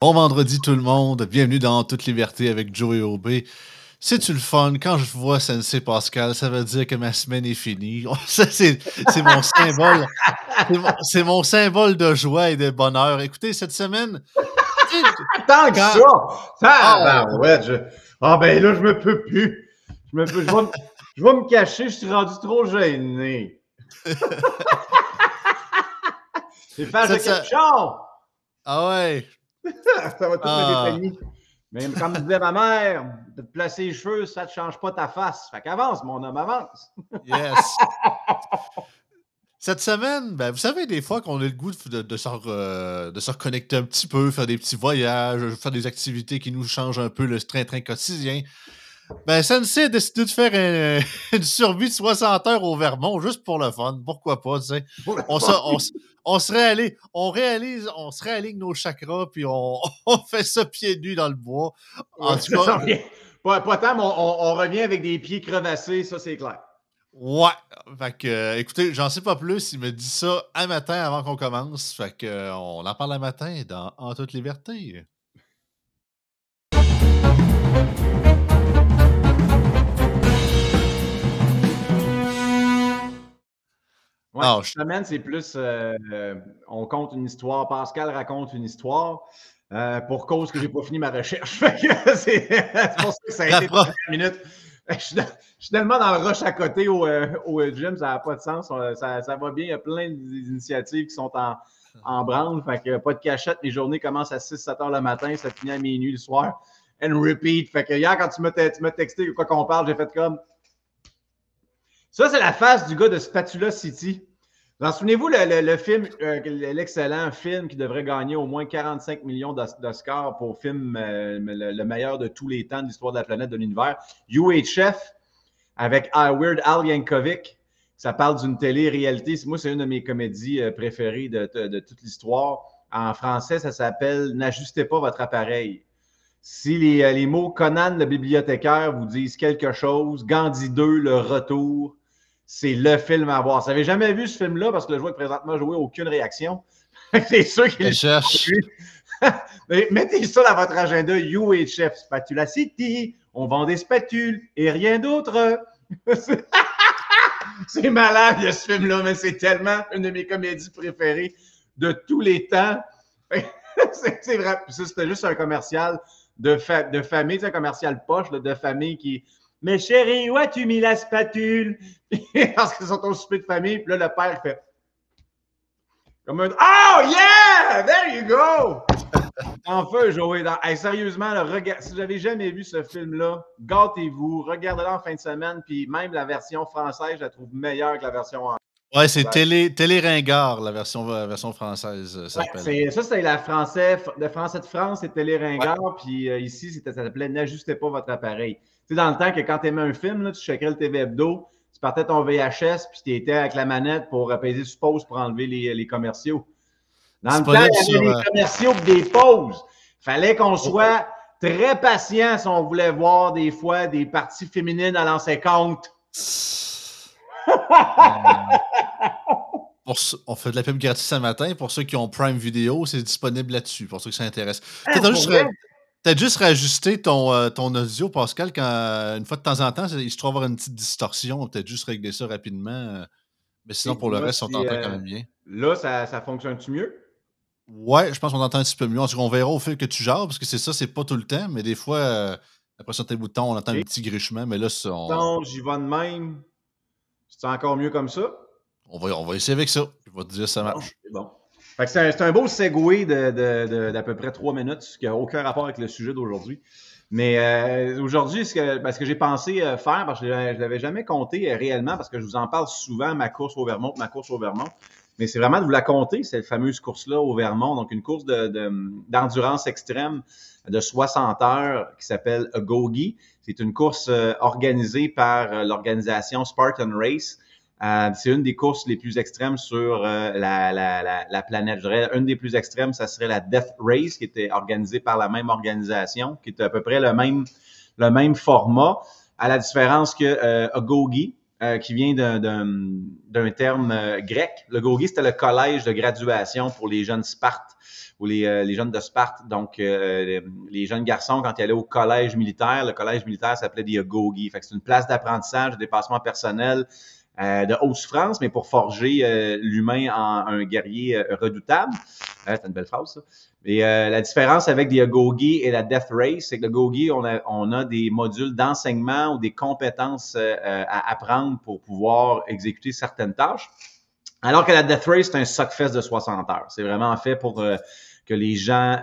Bon vendredi tout le monde, bienvenue dans Toute Liberté avec Joe et OB. C'est-tu le fun? Quand je vois Sensei Pascal, ça veut dire que ma semaine est finie. c'est mon symbole. C'est mon, symbole de joie et de bonheur. Écoutez, cette semaine. Tant que ça! Ah, ben ouais, je... ah ben là, je me peux plus. Je, me peux... je, vais, me... je vais me cacher, je suis rendu trop gêné. C'est face de quelque chose! Ah ouais, ça va tout ah. Mais comme disait ma mère, de te placer les cheveux, ça ne change pas ta face. Fait qu'avance, mon homme, avance. yes. Cette semaine, ben, vous savez, des fois qu'on a le goût de, de, se de, se reconnecter un petit peu, faire des petits voyages, faire des activités qui nous changent un peu le train-train quotidien. Ben, Sensei a décidé de faire une survie de 60 heures au Vermont, juste pour le fun. Pourquoi pas, tu sais? On, on, se réalise, on réalise, on se réaligne nos chakras, puis on, fait ça pieds nus dans le bois. En tout cas. Pas, pas tant, mais on, revient avec des pieds crevassés, ça, c'est clair. Ouais. Fait que, euh, écoutez, j'en sais pas plus. Il me dit ça un matin avant qu'on commence. Fait que, euh, on en parle un matin dans En toute liberté. Ouais, semaine, c'est plus euh, on compte une histoire. Pascal raconte une histoire. Euh, pour cause que j'ai pas fini ma recherche. c'est pour ça que ça a été 30 minutes. Je suis, tellement dans le rush à côté au, euh, au gym, ça n'a pas de sens. Ça, ça, va bien. Il y a plein d'initiatives qui sont en, en branle. Fait que pas de cachette. Les journées commencent à 6-7 heures le matin, ça finit à minuit le soir. And repeat. Fait que hier, quand tu m'as texté quoi qu'on parle, j'ai fait comme ça, c'est la face du gars de Spatula City. Vous souvenez-vous, le, film, euh, l'excellent film qui devrait gagner au moins 45 millions d'Oscars pour film euh, le, meilleur de tous les temps de l'histoire de la planète, de l'univers, UHF, avec Weird Al Yankovic. Ça parle d'une télé-réalité. Moi, c'est une de mes comédies euh, préférées de, toute l'histoire. En français, ça s'appelle N'ajustez pas votre appareil. Si les, les mots Conan le bibliothécaire vous disent quelque chose, Gandhi 2, le retour, c'est le film à voir. Vous n'avez jamais vu ce film-là? Parce que le joueur présentement joué aucune réaction. c'est sûr qu'il cherche. Mettez ça dans votre agenda UHF Spatula City. On vend des spatules et rien d'autre. c'est malade, ce film-là, mais c'est tellement une de mes comédies préférées de tous les temps. c'est vrai. C'était juste un commercial de, de famille, un commercial poche de famille qui mais chérie, où as-tu mis la spatule? Parce qu'ils sont au souper de famille. Puis là, le père fait comme un Oh yeah! There you go! enfin, Joey. Dans... sérieusement, si vous n'avez jamais vu ce film-là, gâtez-vous, regardez-le en fin de semaine, puis même la version française, je la trouve meilleure que la version anglaise. Ouais, c'est télé, télé Ringard, la version, version française. Euh, ça, ça, c'est la français, de français de France, c'est Télé Ringard. Puis euh, ici, ça s'appelait N'ajustez pas votre appareil sais, dans le temps que quand tu aimais un film, là, tu checkais le TV Hebdo, tu partais ton VHS, puis tu étais avec la manette pour apaiser sur pause pour enlever les, les commerciaux. Dans le temps, il y avait des euh, commerciaux et des pauses. Il fallait qu'on soit très patient si on voulait voir des fois des parties féminines à l'ancien compte. on fait de la pub gratuite ce matin. Pour ceux qui ont Prime Video, c'est disponible là-dessus, pour ceux qui s'intéressent. Ah, Peut-être juste réajuster ton, euh, ton audio, Pascal, quand une fois de temps en temps, il se trouve avoir une petite distorsion. Peut-être juste régler ça rapidement. Euh, mais sinon, pour le reste, on t'entend quand même bien. Là, ça, ça fonctionne-tu mieux? Ouais, je pense qu'on entend un petit peu mieux. On verra au fil que tu gères, parce que c'est ça, c'est pas tout le temps, mais des fois, euh, après sur tes boutons, on entend un petit grichement, mais là, c'est. On... j'y vais de même. C'est encore mieux comme ça? On va, on va essayer avec ça. Je vais te dire ça marche. C'est bon c'est un, beau segway d'à de, de, peu près trois minutes, qui n'a aucun rapport avec le sujet d'aujourd'hui. Mais euh, aujourd'hui, ce que, ben, que j'ai pensé euh, faire, parce que je ne l'avais jamais compté euh, réellement, parce que je vous en parle souvent, ma course au Vermont, ma course au Vermont. Mais c'est vraiment de vous la compter, cette fameuse course-là au Vermont. Donc, une course d'endurance extrême de 60 heures qui s'appelle Agogi. C'est une course organisée par l'organisation Spartan Race. Euh, c'est une des courses les plus extrêmes sur euh, la, la, la, planète. Je dirais, une des plus extrêmes, ça serait la Death Race, qui était organisée par la même organisation, qui était à peu près le même, le même format, à la différence que euh, Agogi, qui vient d'un terme grec. Le gogi, c'était le collège de graduation pour les jeunes Sparte ou les, les jeunes de Sparte. Donc, les, jeunes garçons, quand ils allaient au collège militaire, le collège militaire s'appelait des gogi. Fait que c'est une place d'apprentissage, de dépassement personnel, euh, de haute souffrance, mais pour forger euh, l'humain en un guerrier euh, redoutable. c'est une belle phrase, ça. Et la différence avec des Gogi et la Death Race, c'est que le Gogi, on a, on a des modules d'enseignement ou des compétences à apprendre pour pouvoir exécuter certaines tâches. Alors que la Death Race, c'est un suckfest de 60 heures. C'est vraiment fait pour que les gens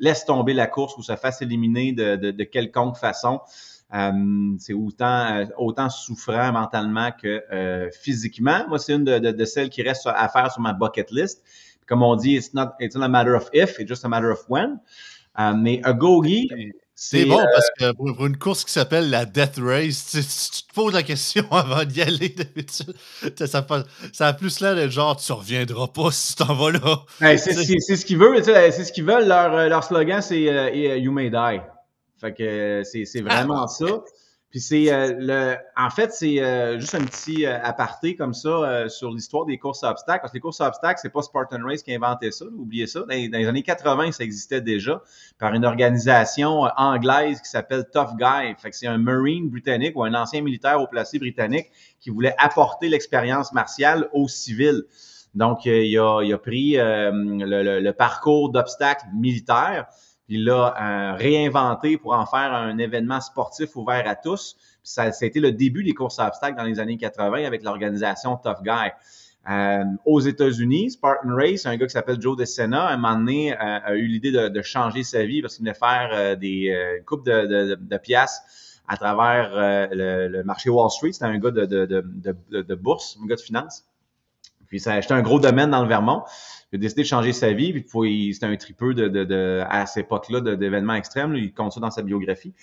laissent tomber la course ou se fassent éliminer de, de, de quelconque façon. Euh, c'est autant, euh, autant souffrant mentalement que euh, physiquement. Moi, c'est une de, de, celles qui reste à faire sur ma bucket list. Comme on dit, it's not, it's not a matter of if, it's just a matter of when. mais a gogi, c'est bon parce que pour, une course qui s'appelle la Death Race, tu, tu, te poses la question avant d'y aller d'habitude. Ça, ça, a plus l'air d'être genre tu reviendras pas si tu t'en vas là. c'est ce qu'ils veulent. C'est ce qu'ils veulent. Leur, leur slogan, c'est You may die. Fait que euh, c'est vraiment ça. Puis c'est euh, le. En fait, c'est euh, juste un petit aparté comme ça sur l'histoire des courses à obstacles. Parce que les courses à obstacles, c'est pas Spartan Race qui a inventé ça, oubliez ça. Dans, les années 80, ça existait déjà par une organisation anglaise qui s'appelle Tough Guy. Fait que c'est un Marine britannique ou un ancien militaire au placé britannique qui voulait apporter l'expérience martiale aux civils. Donc, il a, il a pris le, le parcours d'obstacles militaires il l'a euh, réinventé pour en faire un événement sportif ouvert à tous. ça, a été le début des courses à obstacles dans les années 80 avec l'organisation Tough Guy. Euh, aux États-Unis, Spartan Race, un gars qui s'appelle Joe DeSena, à un moment donné, euh, a eu l'idée de, changer sa vie parce qu'il venait faire des coupes de, de, pièces à travers le, marché Wall Street. C'était un gars de, bourse, un gars de finance. Puis ça a acheté un gros domaine dans le Vermont il a décidé de changer sa vie, puis c'était un tripeux de, de, de, à cette époque-là d'événements extrêmes. il compte ça dans sa biographie.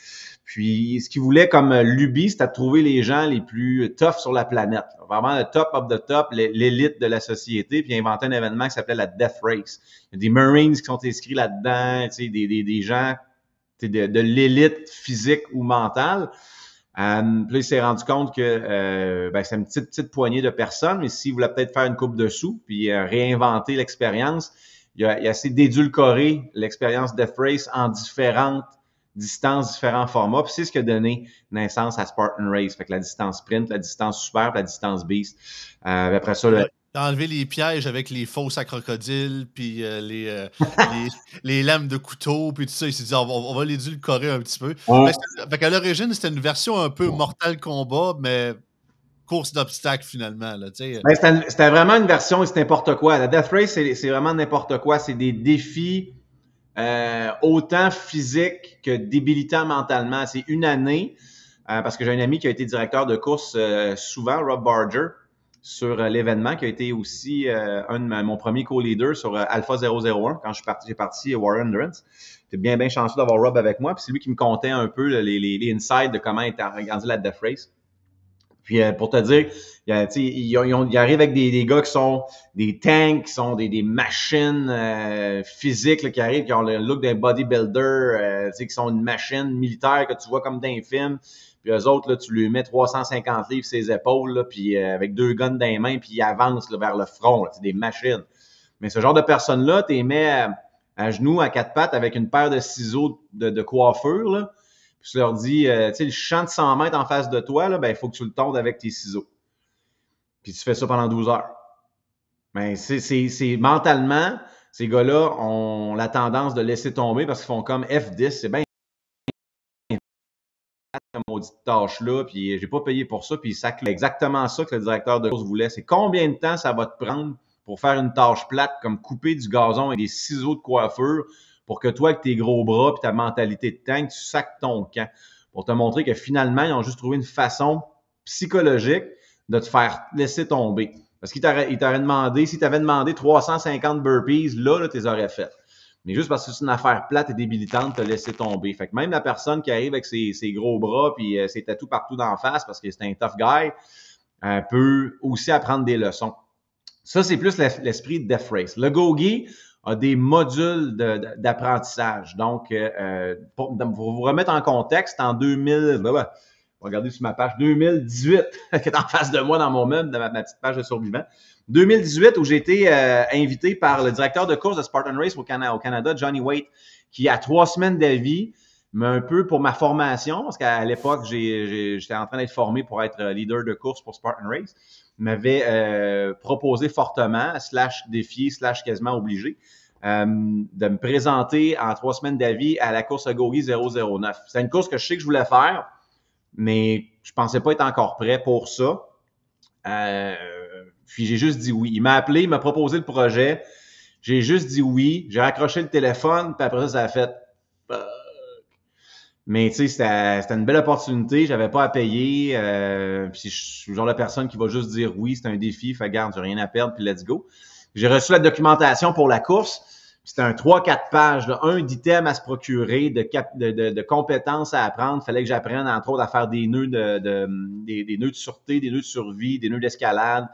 Puis ce qu'il voulait comme lubie, c'était de trouver les gens les plus tough sur la planète. Vraiment le top of the top, l'élite de la société, puis inventer un événement qui s'appelait la Death Race. Il y a des Marines qui sont inscrits là-dedans, des, des, des gens de, de l'élite physique ou mentale. Euh, puis il s'est rendu compte que euh, ben, c'est une petite, petite poignée de personnes, mais s'il voulait peut-être faire une coupe de sous, puis euh, réinventer l'expérience, il a, il a essayé d'édulcorer l'expérience Death Race en différentes distances, différents formats. Puis c'est ce qui a donné naissance à Spartan Race. Fait que la distance sprint, la distance super, la distance beast. Euh, après ça, le, enlever les pièges avec les fausses à crocodile, puis euh, euh, les, les, lames de couteau, puis tout ça. Il s'est dit, on va, on va l'édulcorer un petit peu. Fait, qu'à l'origine, c'était une version un peu Mortal Kombat, mais course d'obstacles finalement. Ben, c'était vraiment une version, c'est n'importe quoi. La Death Race, c'est vraiment n'importe quoi. C'est des défis euh, autant physiques que débilitants mentalement. C'est une année, parce que j'ai un ami qui a été directeur de course souvent, Rob Barger sur euh, l'événement, qui a été aussi euh, un de mon premier co-leader sur euh, Alpha 001 quand je suis parti, j'ai parti à Warren Endurance. J'étais bien, bien chanceux d'avoir Rob avec moi. Puis c'est lui qui me contait un peu les, les, les insides de comment était organisé la Death Race. Puis pour te dire, il, il, il, arrive avec des, des, gars qui sont des tanks, qui sont des, des machines physiques qui arrivent, qui ont le look d'un bodybuilder, qui sont une machine militaire que tu vois comme d'un film. Puis eux autres, là, tu lui mets 350 livres ses épaules, là, puis euh, avec deux guns dans les mains, puis ils avancent vers le front. C'est des machines. Mais ce genre de personnes-là, tu les mets à, genoux, à quatre pattes, avec une paire de ciseaux de, coiffure. Là, puis tu leur dis, euh, tu sais, le champ de 100 mètres en face de toi, ben, il faut que tu le tondes avec tes ciseaux. Puis tu fais ça pendant 12 heures. Mais c'est mentalement, ces gars-là ont la tendance de laisser tomber parce qu'ils font comme F10, c'est bien maudite tâche-là, puis j'ai pas payé pour ça, puis ça exactement ça que le directeur de course voulait. C'est combien de temps ça va te prendre pour faire une tâche plate comme couper du gazon et des ciseaux de coiffure pour que toi, avec tes gros bras et ta mentalité de tank, tu sacs ton camp? Pour te montrer que finalement, ils ont juste trouvé une façon psychologique de te faire laisser tomber. Parce qu'il t'aurait demandé, si tu avais demandé 350 burpees, là, là tu les aurais faites. Mais juste parce que c'est une affaire plate et débilitante, te laisser tomber. Fait que même la personne qui arrive avec ses, gros bras puis euh, ses tatous partout d'en face parce que c'est un tough guy, euh, peut aussi apprendre des leçons. Ça, c'est plus l'esprit de Death Race. Le Gogi a des modules d'apprentissage. Donc, euh, pour, vous remettre en contexte, en 2000, Regardez sur ma page 2018, qui est en face de moi dans mon meuble, dans ma, petite page de survivant. 2018, où j'ai été euh, invité par le directeur de course de Spartan Race au, Canada, Johnny Waite, qui a trois semaines d'avis, mais un peu pour ma formation, parce qu'à l'époque, j'étais en train d'être formé pour être leader de course pour Spartan Race, m'avait euh, proposé fortement, slash défi, slash quasiment obligé, euh, de me présenter en trois semaines d'avis à la course Gogi 009. C'est une course que je sais que je voulais faire, mais je pensais pas être encore prêt pour ça. Euh, puis j'ai juste dit oui. Il m'a appelé, il m'a proposé le projet. J'ai juste dit oui. J'ai raccroché le téléphone, puis après ça, ça a fait. Mais tu sais, c'était une belle opportunité. J'avais pas à payer. Euh, puis je suis genre de personne qui va juste dire oui, c'est un défi. Fait garde, j'ai rien à perdre, puis let's go. J'ai reçu la documentation pour la course. C'était un 3-4 pages, là, un d'items à se procurer, de, de, de, compétences à apprendre. Fallait que j'apprenne, entre autres, à faire des nœuds de, de des, nœuds de sûreté, des nœuds de survie, des nœuds d'escalade.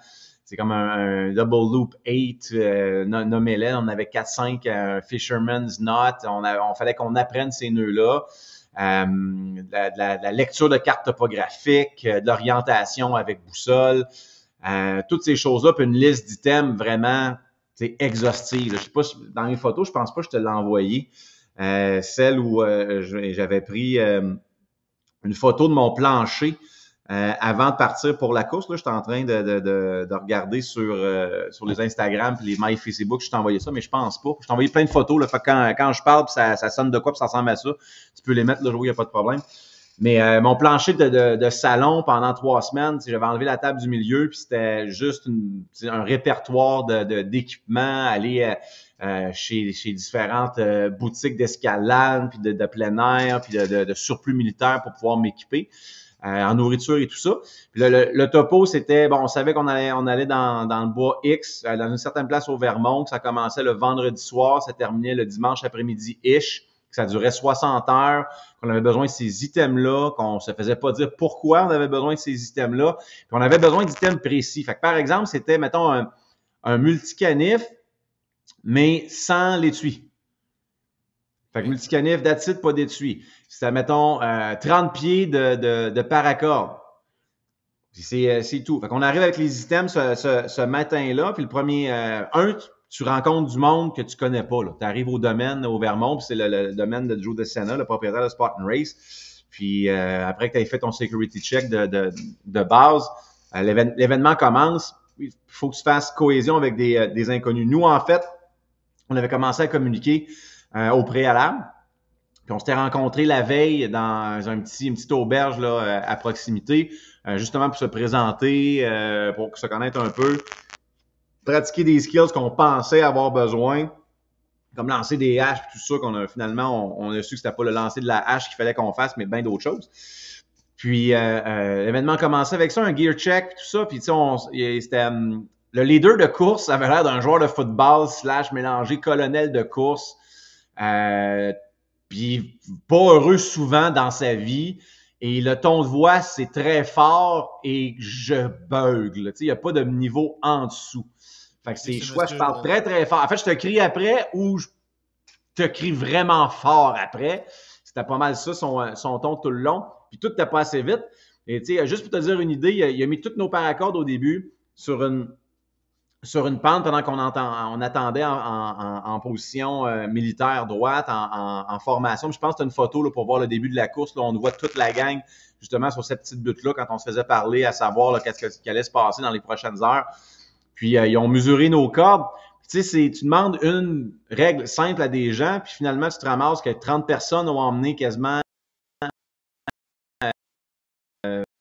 C'est comme un, double loop 8, euh, nommez-les. On avait 4-5 euh, fisherman's knot. On, fallait qu'on apprenne ces nœuds-là. Euh, la, la, lecture de cartes topographiques, euh, de l'orientation avec boussole, euh, toutes ces choses-là, puis une liste d'items vraiment exhaustive. Je sais pas, dans les photos, je pense pas que je te l'ai envoyé. celle où j'avais pris une photo de mon plancher euh, avant de partir pour la course, là, j'étais en train de, de, de, de regarder sur, euh, sur les Instagram et les My Facebook, je t'ai envoyé ça, mais je pense pas. Je t'ai envoyé plein de photos. Là, fait quand, quand je parle, ça, ça sonne de quoi, puis ça ressemble à ça, tu peux les mettre là, il n'y a pas de problème. Mais euh, mon plancher de, salon pendant trois semaines, j'avais enlevé la table du milieu, puis c'était juste un répertoire d'équipements, aller chez, chez différentes boutiques d'escalade, puis de, plein air, puis de, surplus militaire pour pouvoir m'équiper. Euh, en nourriture et tout ça. Puis le, topo, c'était, bon, on savait qu'on allait, on allait dans, dans le bois X, euh, dans une certaine place au Vermont, que ça commençait le vendredi soir, ça terminait le dimanche après-midi-ish, que ça durait 60 heures, qu'on avait besoin de ces items-là, qu'on se faisait pas dire pourquoi on avait besoin de ces items-là, puis on avait besoin d'items précis. Fait que, par exemple, c'était, mettons, un, un multicanif, mais sans l'étui. Fait que multicanif, d'acide, pas d'étui. C'était, mettons, 30 euh, pieds de, de. C'est, euh, c'est tout. Fait qu'on arrive avec les items ce, ce, matin-là, puis le premier, euh, un, tu rencontres du monde que tu connais pas. Tu arrives au domaine au Vermont, puis c'est le, domaine de Joe DeSena, le propriétaire de Spartan Race. Puis après que tu aies fait ton security check de, de, base, l'événement commence. Il faut que tu fasses cohésion avec des, des inconnus. Nous, en fait, on avait commencé à communiquer euh, au préalable. Puis on s'était rencontrés la veille dans un petit, une petite auberge là, euh, à proximité, euh, justement pour se présenter, pour se connaître un peu, pratiquer des skills qu'on pensait avoir besoin, comme lancer des haches, tout ça, qu'on a finalement, on, a su que c'était pas le lancer de la hache qu'il fallait qu'on fasse, mais bien d'autres choses. Puis l'événement commençait avec ça, un gear check, tout ça. Puis tu sais, c'était hum, le leader de course avait l'air d'un joueur de football slash mélangé colonel de course euh, puis pas heureux souvent dans sa vie. Et le ton de voix, c'est très fort et je bug. Il n'y a pas de niveau en dessous. Fait que c'est soit je parle très très fort. En fait, je te crie après ou je te crie vraiment fort après. C'était pas mal ça, son, son ton tout le long. Puis tout n'était pas assez vite. Et tu sais, juste pour te dire une idée, il a, il a mis toutes nos paracordes au début sur une sur une pente pendant qu'on on attendait en, position euh, militaire droite, en, formation. je pense que tu une photo là, pour voir le début de la course. Là, on voit toute la gang justement sur cette petite butte-là quand on se faisait parler à savoir qu'est-ce qui allait se passer dans les prochaines heures. Puis euh, ils ont mesuré nos cordes. Tu sais, tu demandes une règle simple à des gens, puis finalement, tu te ramasses que 30 personnes ont emmené quasiment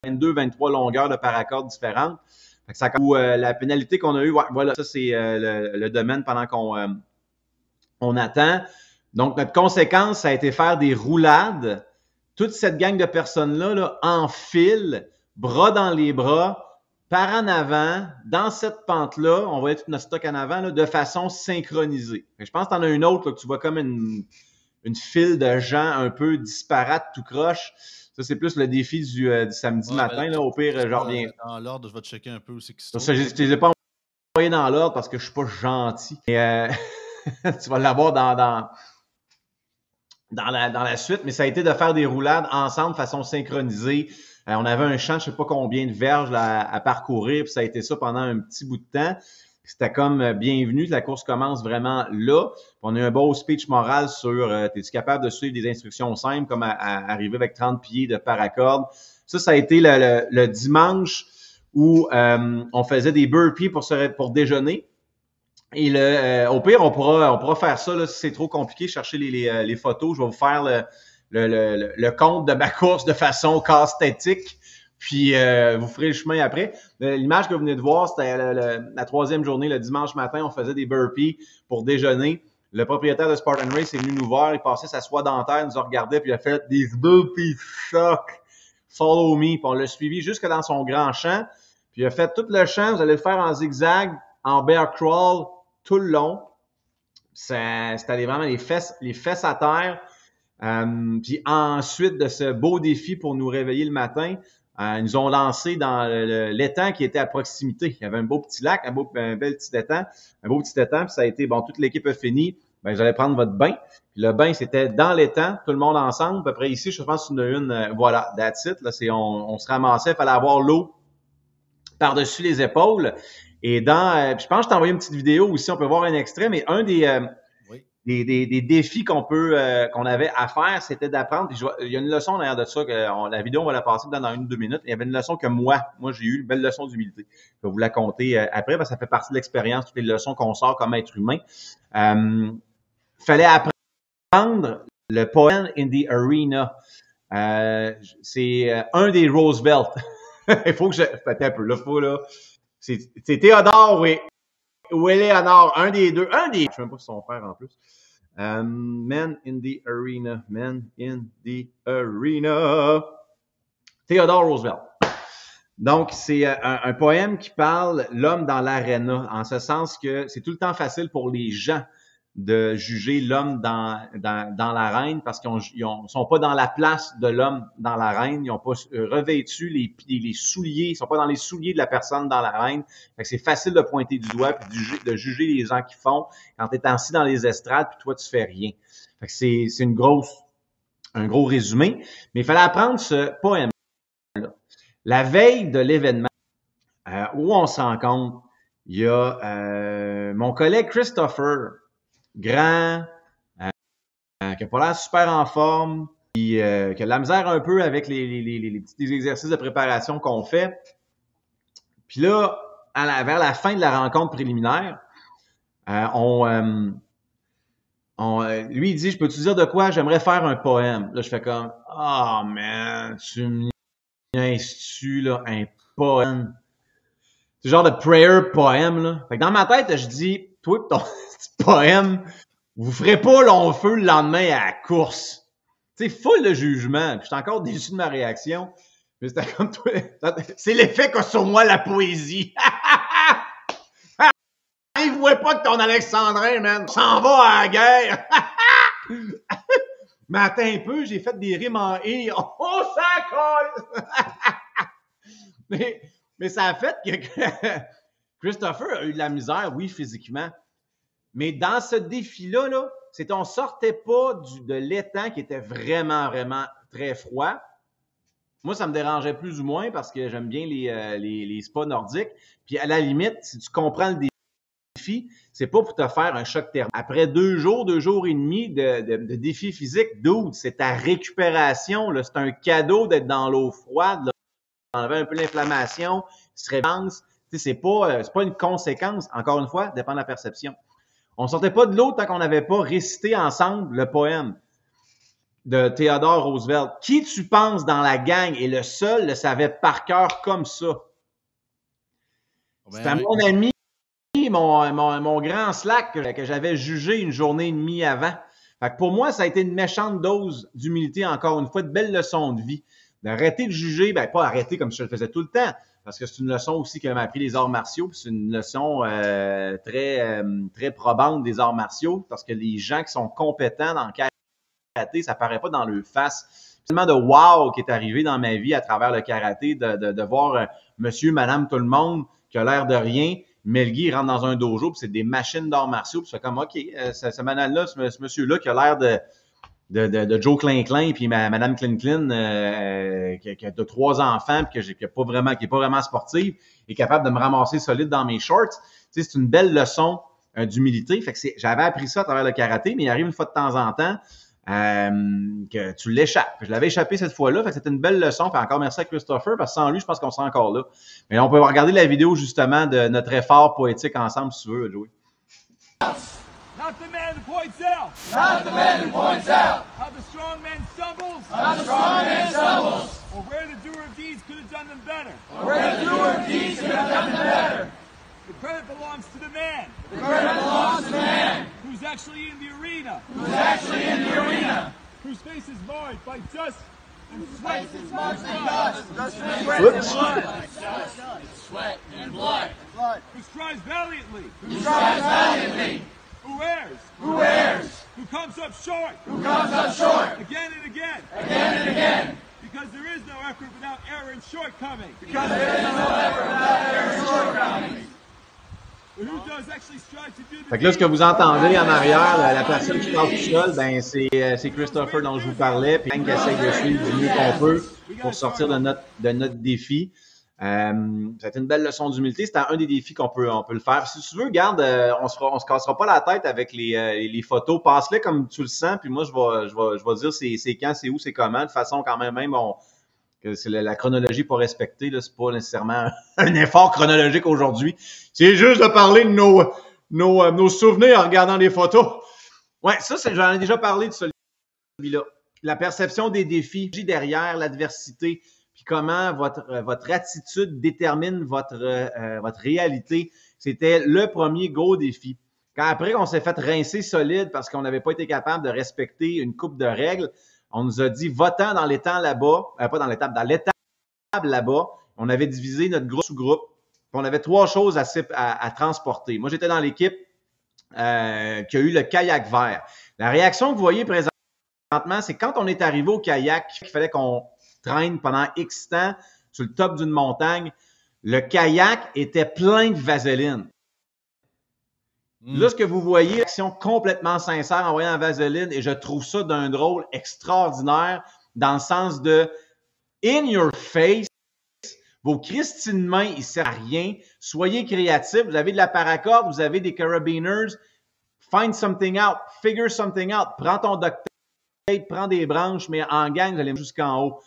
22, euh, 23 longueurs de paracordes différentes. Ou euh, la pénalité qu'on a eue, voilà, ça c'est euh, le, domaine pendant qu'on euh, on attend. Donc, notre conséquence, ça a été faire des roulades. Toute cette gang de personnes-là, là, en file, bras dans les bras, par en avant, dans cette pente-là, on voit tout notre stock en avant, de façon synchronisée. je pense que tu en as une autre, que tu vois comme une, une file de gens un peu disparates, tout croche. Ça, c'est plus le défi du, euh, samedi ben matin. Là, au pire, je reviens. Dans l'ordre, je vais te checker un peu aussi. Ça, je ne les ai pas envoyés dans l'ordre parce que je ne suis pas gentil. Euh, tu vas l'avoir dans, dans, dans la, dans la suite, mais ça a été de faire des roulades ensemble de façon synchronisée. Euh, on avait un champ, je sais pas combien de verges à, parcourir, puis ça a été ça pendant un petit bout de temps. C'était comme euh, bienvenue, la course commence vraiment là. on a eu un beau speech moral sur euh, es-tu capable de suivre des instructions simples comme à, arriver avec 30 pieds de paracorde. Ça, ça a été le, dimanche où on faisait des burpees pour, déjeuner. Et le, au pire, on pourra, faire ça si c'est trop compliqué, chercher les, photos. Je vais vous faire le, compte de ma course de façon casthétique. Puis euh, vous ferez le chemin après. L'image que vous venez de voir, c'était la troisième journée, le dimanche matin, on faisait des burpees pour déjeuner. Le propriétaire de Spartan Race est venu nous voir, il passait sa soie dentaire, nous a regardé, puis il a fait des burpees choc. Follow me. Puis on l'a suivi jusque dans son grand champ. Puis il a fait tout le champ, vous allez le faire en zigzag, en bear crawl, tout le long. C'était vraiment les fesses, les fesses à terre. Euh, puis ensuite de ce beau défi pour nous réveiller le matin, euh, ils nous ont lancé dans l'étang qui était à proximité. Il y avait un beau petit lac, un beau un bel petit étang, un beau petit étang, puis ça a été bon, toute l'équipe a fini. Ben, vous allez prendre votre bain. Le bain, c'était dans l'étang, tout le monde ensemble. À peu près ici, je pense qu'il a une, euh, voilà, that's it. Là, c'est, on, on se ramassait, il fallait avoir l'eau par-dessus les épaules. Et dans, je pense que je t'ai envoyé une petite vidéo aussi, on peut voir un extrait, mais un des, des, des, des défis qu'on peut euh, qu'on avait à faire, c'était d'apprendre. il y a une leçon derrière de ça que la vidéo on va la passer dans une ou deux minutes. Il y avait une leçon que moi, moi j'ai eu une belle leçon d'humilité. Je vais vous la compter euh, après parce que ça fait partie de l'expérience, toutes les leçons qu'on sort comme être humain. Euh, fallait apprendre le poème in the arena. Euh, c'est un des Roosevelt. il faut que je. un peu là, faut là. C'est Théodore, oui. Ou Eleanor, un des deux, un des, je sais même pas si son frère en plus. Um, Men in the Arena, Men in the Arena. Theodore Roosevelt. Donc, c'est euh, un, un, poème qui parle l'homme dans l'aréna, en ce sens que c'est tout le temps facile pour les gens de juger l'homme dans, dans, dans l'arène parce qu'ils ne sont pas dans la place de l'homme dans l'arène. Ils n'ont pas euh, revêtu les, les souliers, ils sont pas dans les souliers de la personne dans l'arène. C'est facile de pointer du doigt puis de, juger les gens qui font quand tu es assis dans les estrades puis toi tu fais rien. C'est une grosse, un gros résumé. Mais il fallait apprendre ce poème là. La veille de l'événement euh, où on se rencontre, il y a euh, mon collègue Christopher grand, euh, qui a pas l'air super en forme, qui, euh, qui, a de la misère un peu avec les, les, les, les petits exercices de préparation qu'on fait. Puis là, à la, vers la fin de la rencontre préliminaire, euh, on, euh, on, euh, lui, il dit, je peux te dire de quoi? J'aimerais faire un poème. Là, je fais comme, oh man, tu me tu là, un poème. C'est genre de prayer poème, là. Fait que dans ma tête, je dis, toi, ton, poème, vous ferez pas long feu le lendemain à la course. C'est full de jugement. Puis j'étais encore déçu de ma réaction. Mais c'était comme toi. C'est l'effet qu'a sur moi la poésie. Il voit pas que ton Alexandrin, man, s'en va à la guerre. Mais attends un peu, j'ai fait des rimes en et. Oh, ça colle! mais, mais ça a fait que Christopher a eu de la misère, oui, physiquement. Mais dans ce défi-là, là, c'est on sortait pas du, de l'étang qui était vraiment, vraiment très froid. Moi, ça me dérangeait plus ou moins parce que j'aime bien les, euh, les, les, spas nordiques. Puis à la limite, si tu comprends le défi, c'est pas pour te faire un choc thermique. Après deux jours, deux jours et demi de, de, de défi physique, dude, c'est ta récupération. C'est un cadeau d'être dans l'eau froide. Là. Enlever un peu l'inflammation, se révance. C'est pas, euh, pas une conséquence. Encore une fois, dépend de la perception. On sortait pas de l'eau tant qu'on n'avait pas récité ensemble le poème de Theodore Roosevelt. Qui tu penses dans la gang? Est le seul le savait par cœur comme ça? Ben C'était mon ami, mon, mon, grand slack que, j'avais jugé une journée et demie avant. Fait que pour moi, ça a été une méchante dose d'humilité, encore une fois, de belles leçons de vie. D'arrêter de juger, ben pas arrêter comme je le faisais tout le temps, parce que c'est une leçon aussi que m'a appris les arts martiaux, c'est une leçon euh, très euh, très probante des arts martiaux, parce que les gens qui sont compétents dans le karaté, ça paraît pas dans le face. Tellement de wow qui est arrivé dans ma vie à travers le karaté, de, de, de voir euh, monsieur, madame, tout le monde qui a l'air de rien, le rentre dans un dojo, puis c'est des machines d'arts martiaux, puis c'est comme, OK, ce, ce là ce, monsieur-là qui a l'air de de, Joe Klein Klein puis ma, Madame Klein Klein euh, qui, a de trois enfants puis que qui pas vraiment qui est pas vraiment sportive est capable de me ramasser solide dans mes shorts. Tu sais, c'est une belle leçon euh, d'humilité. Fait que j'avais appris ça à travers le karaté, mais il arrive une fois de temps en temps euh, que tu l'échappes. Je l'avais échappé cette fois-là, fait que c'était une belle leçon. Fait encore merci à Christopher, parce que sans lui, je pense qu'on serait encore là. Mais on peut regarder la vidéo justement de notre effort poétique ensemble si tu veux, Joey. Not the man who points out. Not the man who points out. How the strong man stumbles. How the strong man stumbles. Or where the doer of deeds could have done them better. Or where the doer of deeds could have done them better. The credit belongs to the man. The credit belongs to the man. Who's actually in the arena. Who's actually in the arena. Whose face is marred by dust and sweat. Whose face is marred by dust, dust and sweat and blood. Sweat and blood. Who strives valiantly. Who strives valiantly. Who errs? Who errs? Who comes up short? Who comes up short? Again and again. Again and again. Because there is no effort without error and shortcoming. Because there is no effort without error and shortcoming. Fait que là, ce que vous entendez en arrière, la, personne qui parle tout seul, ben, euh, c'est, Christopher dont je vous parlais, puis qui essaie de suivre du mieux qu'on peut pour sortir de notre, de notre défi. Euh, une belle leçon d'humilité. C'était un des défis qu'on peut, on peut le faire. Si tu veux, garde, euh, on se on se cassera pas la tête avec les, euh, les photos. Passe-les comme tu le sens, puis moi, je vais, je vais, je vais dire c'est, c'est quand, c'est où, c'est comment. De façon, quand même, même on, que c'est la, chronologie pour respecter. Là, c'est pas nécessairement un effort chronologique aujourd'hui. C'est juste de parler de nos, nos, nos souvenirs en regardant les photos. Ouais, ça, c'est, j'en ai déjà parlé de celui-là. La perception des défis derrière l'adversité comment votre, euh, votre attitude détermine votre, euh, euh, votre réalité. C'était le premier gros défi. Quand après on s'est fait rincer solide parce qu'on n'avait pas été capable de respecter une coupe de règles, on nous a dit votant dans l'étang là-bas, pas dans l'étape, dans l'étable là-bas. On avait divisé notre groupe sous groupe. On avait trois choses à, transporter. Moi, j'étais dans l'équipe qui a eu le kayak vert. La réaction que vous voyez présentement, c'est quand on est arrivé au kayak, il fallait qu'on traîne pendant X temps sur le top d'une montagne, le kayak était plein de vaseline. Hmm. Là, ce que vous voyez, action complètement sincère en voyant la vaseline, et je trouve ça d'un drôle extraordinaire dans le sens de in your face, vos Christine mains, ils ne servent à rien. Soyez créatifs. Vous avez de la paracorde, vous avez des carabiners. Find something out. Figure something out. Prends ton duct tape, prends des branches, mais en gang, vous allez jusqu'en haut.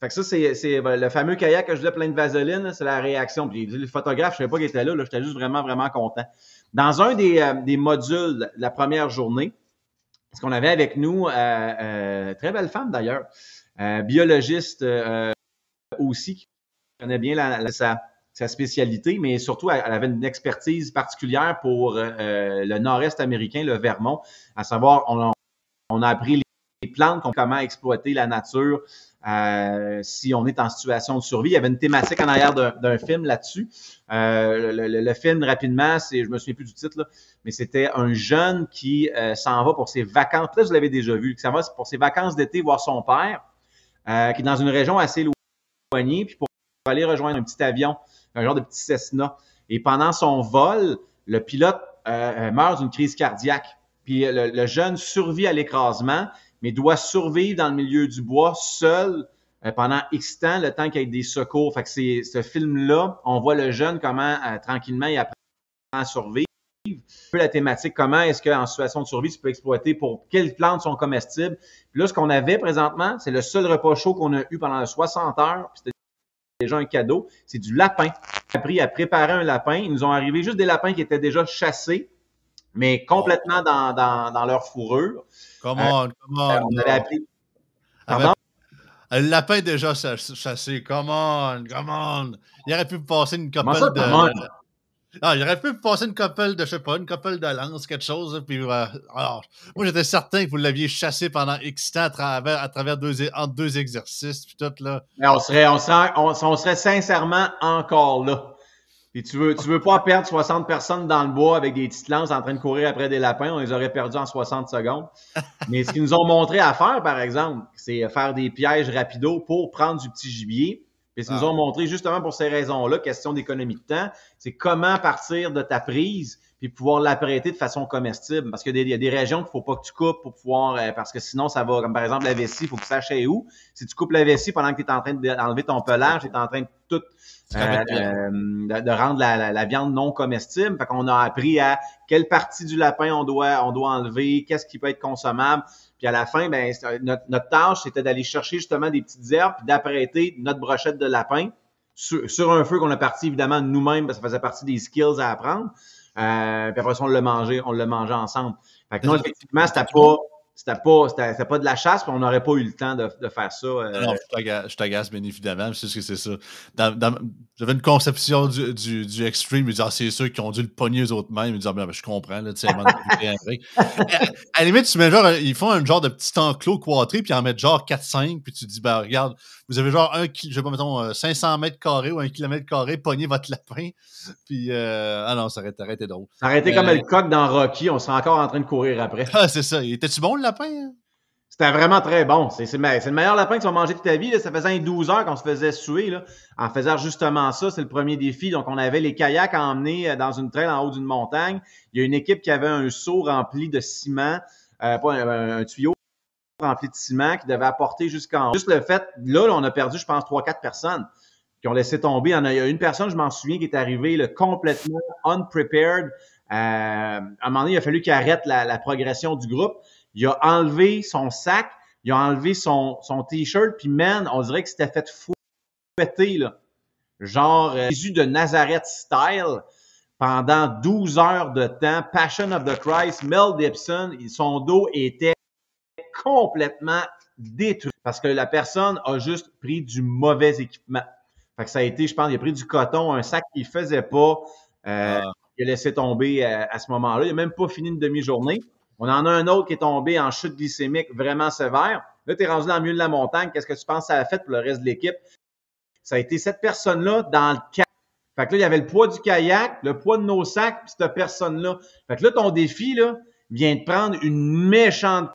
Fait que ça, c'est ben, le fameux kayak que je disais plein de vaseline, c'est la réaction. Puis le photographe, je ne savais pas qu'il était là, là j'étais juste vraiment, vraiment content. Dans un des, euh, modules de la première journée, ce qu'on avait avec nous, euh, euh, très belle femme d'ailleurs, biologiste aussi, qui connaît bien sa, spécialité, mais surtout, elle, avait une expertise particulière pour le nord-est américain, le Vermont, à savoir, on, on a appris plantes, comment exploiter la nature, euh, si on est en situation de survie. Il y avait une thématique en arrière d'un film là-dessus. Euh, le, film, rapidement, c'est, je me souviens plus du titre, mais c'était un jeune qui euh, s'en va pour ses vacances. Peut-être vous l'avez déjà vu, qui s'en va pour ses vacances d'été voir son père, qui est dans une région assez éloignée, puis pour aller rejoindre un petit avion, un genre de petit Cessna. Et pendant son vol, le pilote meurt d'une crise cardiaque. Puis le jeune survit à l'écrasement mais doit survivre dans le milieu du bois seul euh, pendant X temps, le temps qu'il y ait des secours. Fait que c'est ce film-là, on voit le jeune comment euh, tranquillement il apprend à survivre. Peu la thématique, comment est-ce qu'en situation de survie, tu peux exploiter pour quelles plantes sont comestibles. Là, ce qu'on avait présentement, c'est le seul repas chaud qu'on a eu pendant 60 heures. C'était déjà un cadeau. C'est du lapin. On a appris à préparer un lapin. Ils nous ont arrivé juste des lapins qui étaient déjà chassés, mais complètement dans, dans, dans leur fourrure. Comment, comment. Euh, on avait appris. Pardon? Le lapin déjà chassé. Comment, comment. Il aurait pu me passer une couple de. Non, il aurait pu me passer une couple de, je sais pas, une couple de lance, quelque chose. Puis, euh, alors, moi, j'étais certain que vous l'aviez chassé pendant X temps à travers, à travers deux, entre deux exercices. Puis tout, là. on, serait, on, serait, on serait sincèrement encore là. Puis tu veux, tu veux pas perdre 60 personnes dans le bois avec des petites lances en train de courir après des lapins, on les aurait perdus en 60 secondes. Mais ce qu'ils nous ont montré à faire, par exemple, c'est faire des pièges rapidos pour prendre du petit gibier. Puis ce qu'ils nous ah. ont montré justement pour ces raisons-là, question d'économie de temps, c'est comment partir de ta prise, puis pouvoir l'apprêter de façon comestible. Parce qu'il y, a des régions qu'il ne faut pas que tu coupes pour pouvoir, euh, parce que sinon ça va, comme par exemple la vessie, il faut que tu saches où. Si tu coupes la vessie pendant que tu es en train d'enlever ton pelage, tu es en train de tout euh, euh, de, rendre la, viande non comestible. Fait qu'on a appris à quelle partie du lapin on doit, on doit enlever, qu'est-ce qui peut être consommable. Puis à la fin, ben, notre, tâche, c'était d'aller chercher justement des petites herbes, puis d'apprêter notre brochette de lapin sur, un feu qu'on a parti évidemment nous-mêmes, parce que ça faisait partie des skills à apprendre. Euh, puis après ça, on l'a mangé, on l'a mangé ensemble. Fait que non, effectivement, c'était pas c'était pas, c'était, pas de la chasse, puis on n'aurait pas eu le temps de, de faire ça. Euh... Non, je t'agace, bien évidemment. C'est ce que c'est ça. j'avais une conception du, du, du extreme. Ah, c'est ceux qui ont dû le pogner eux autres mêmes. Ils disent, ah, ben, je comprends, là, tu sais, à, à la limite, tu mets genre, ils font un genre de petit enclos quadré, puis ils en mettent genre 4-5, puis tu dis, ben, regarde, vous avez genre un, je sais pas, mettons, 500 euh, mètres carrés ou un kilomètre carré, pogné votre lapin. Puis, euh, ah non, ça aurait, été drôle. Ça aurait été comme le coq dans Rocky, on serait encore en train de courir après. Ah, c'est ça. Était-tu bon le Hein? C'était vraiment très bon. C'est le meilleur lapin que tu vas manger toute ta vie. Ça faisait 12 heures qu'on se faisait suer en faisant justement ça. C'est le premier défi. Donc, on avait les kayaks à emmener euh, dans une traîne en haut d'une montagne. Il y a une équipe qui avait un seau rempli de ciment, euh, pas un, tuyau rempli de ciment qui devait apporter jusqu'en haut. Juste le fait, là, on a perdu, je pense, 3-4 personnes qui ont laissé tomber. Il y a une personne, je m'en souviens, qui est arrivée complètement unprepared. Euh, à un moment donné, il a fallu qu'il arrête la progression du groupe il a enlevé son sac, il a enlevé son, son t-shirt, puis man, on dirait que c'était fait fouetter, là. Genre euh, Jésus de Nazareth style pendant 12 heures de temps. Passion of the Christ, Mel Gibson, son dos était complètement détruit parce que la personne a juste pris du mauvais équipement. Fait que ça a été, je pense, il a pris du coton, un sac qu'il faisait pas. Euh, ah. Il a laissé tomber à, euh, à ce moment-là. Il n'a même pas fini une demi-journée. On en a un autre qui est tombé en chute glycémique vraiment sévère. Là, tu es rendu dans le milieu de la montagne. Qu'est-ce que tu penses que ça a fait pour le reste de l'équipe? Ça a été cette personne-là dans le kayak. Fait que là, il y avait le poids du kayak, le poids de nos sacs, puis cette personne-là. Fait que là, ton défi, là, vient de prendre une méchante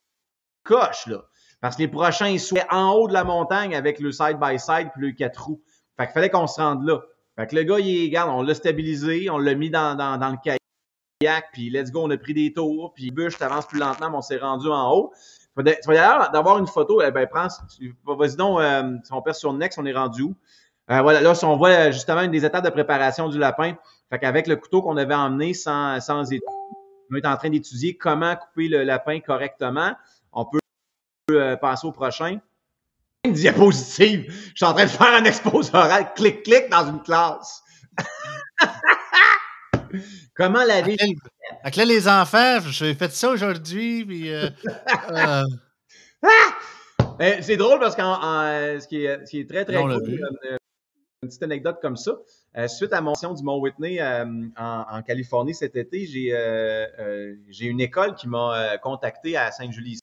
coche, là. Parce que les prochains, ils sont en haut de la montagne avec le side-by-side puis le quatre roues. Fait qu'il fallait qu'on se rende là. Fait que le gars, il regarde, on l'a stabilisé, on l'a mis dans, dans, dans le kayak puis let's go, on a pris des tours, puis bûche, t'avances plus lentement, mais on s'est rendu en haut. Tu vas d'ailleurs d'avoir une photo, eh ben, prends, vas-y donc, euh, si on perd sur Next, on est rendu où? Euh, voilà, là, si on voit euh, justement une des étapes de préparation du lapin, fait qu'avec le couteau qu'on avait emmené sans, sans on est en train d'étudier comment couper le lapin correctement. On peut euh, passer au prochain. Une diapositive. Je suis en train de faire un exposé oral, clic-clic dans une classe. Comment la vie. Fait là, les enfants, j'ai fait ça aujourd'hui, puis. Euh, euh. Ah! Ben, c'est drôle parce que ce, qui est, ce qui est très, très cool, euh, une petite anecdote comme ça. suite à mon mission du Mont Whitney en, Californie cet été, j'ai une école qui m'a contacté à Sainte-Julie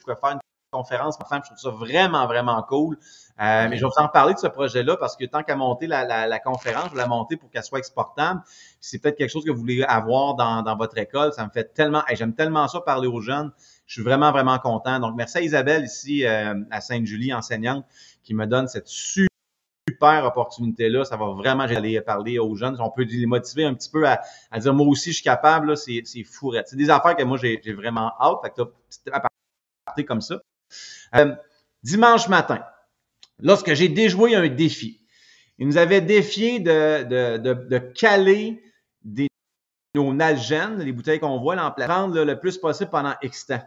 pour faire une conférence. Je trouve ça vraiment, vraiment cool. Euh, mais je vais vous en parler de ce projet-là parce que tant qu'à monter la, conférence, je vais la monter pour qu'elle soit exportable. C'est peut-être quelque chose que vous voulez avoir dans, votre école. Ça me fait tellement, j'aime tellement ça parler aux jeunes. Je suis vraiment, vraiment content. Donc, merci à Isabelle ici euh, à Sainte-Julie, enseignante, qui me donne cette super opportunité-là. Ça va vraiment, aller parler aux jeunes. On peut les motiver un petit peu à, dire, moi aussi, je suis capable. C'est fou. C'est des affaires que moi, j'ai vraiment hâte. Fait que tu comme ça. Euh, dimanche matin, lorsque j'ai déjoué un défi. Il nous avait défié de, caler des, nos nalgènes, les bouteilles qu'on voit, en prendre le plus possible pendant X temps.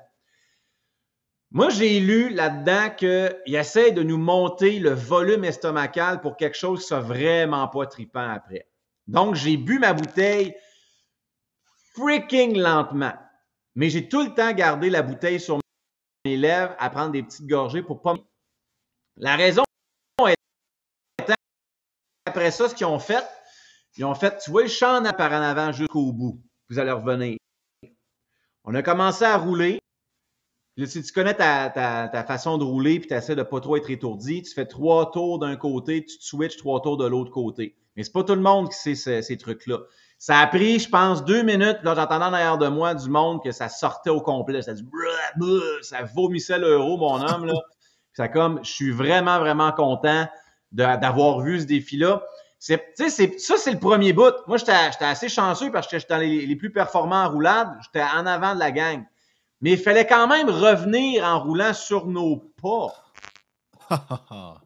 Moi, j'ai lu là-dedans qu'il essaie de nous monter le volume estomacal pour quelque chose qui soit vraiment pas tripant après. Donc, j'ai bu ma bouteille freaking lentement. Mais j'ai tout le temps gardé la bouteille sur lèvres à prendre des petites gorgées pour pas la raison est après ça, ce qu'ils ont fait, ils ont fait, tu vois le champ par en avant jusqu'au bout. Vous allez revenir. On a commencé à rouler. si tu connais ta, façon de rouler puis tu essaies de pas trop être étourdi, tu fais trois tours d'un côté, tu te switches trois tours de l'autre côté. Mais c'est pas tout le monde qui sait ces trucs-là. Ça a pris, je pense, deux minutes. Là, j'entendais en arrière de moi du monde que ça sortait au complet. Ça dit, ça vomissait l'euro, mon homme. Là. Ça comme, je suis vraiment, vraiment content d'avoir vu ce défi-là. C'est, ça, c'est le premier bout. Moi, j'étais assez chanceux parce que j'étais dans les, les, plus performants en roulade. J'étais en avant de la gang. Mais il fallait quand même revenir en roulant sur nos pas.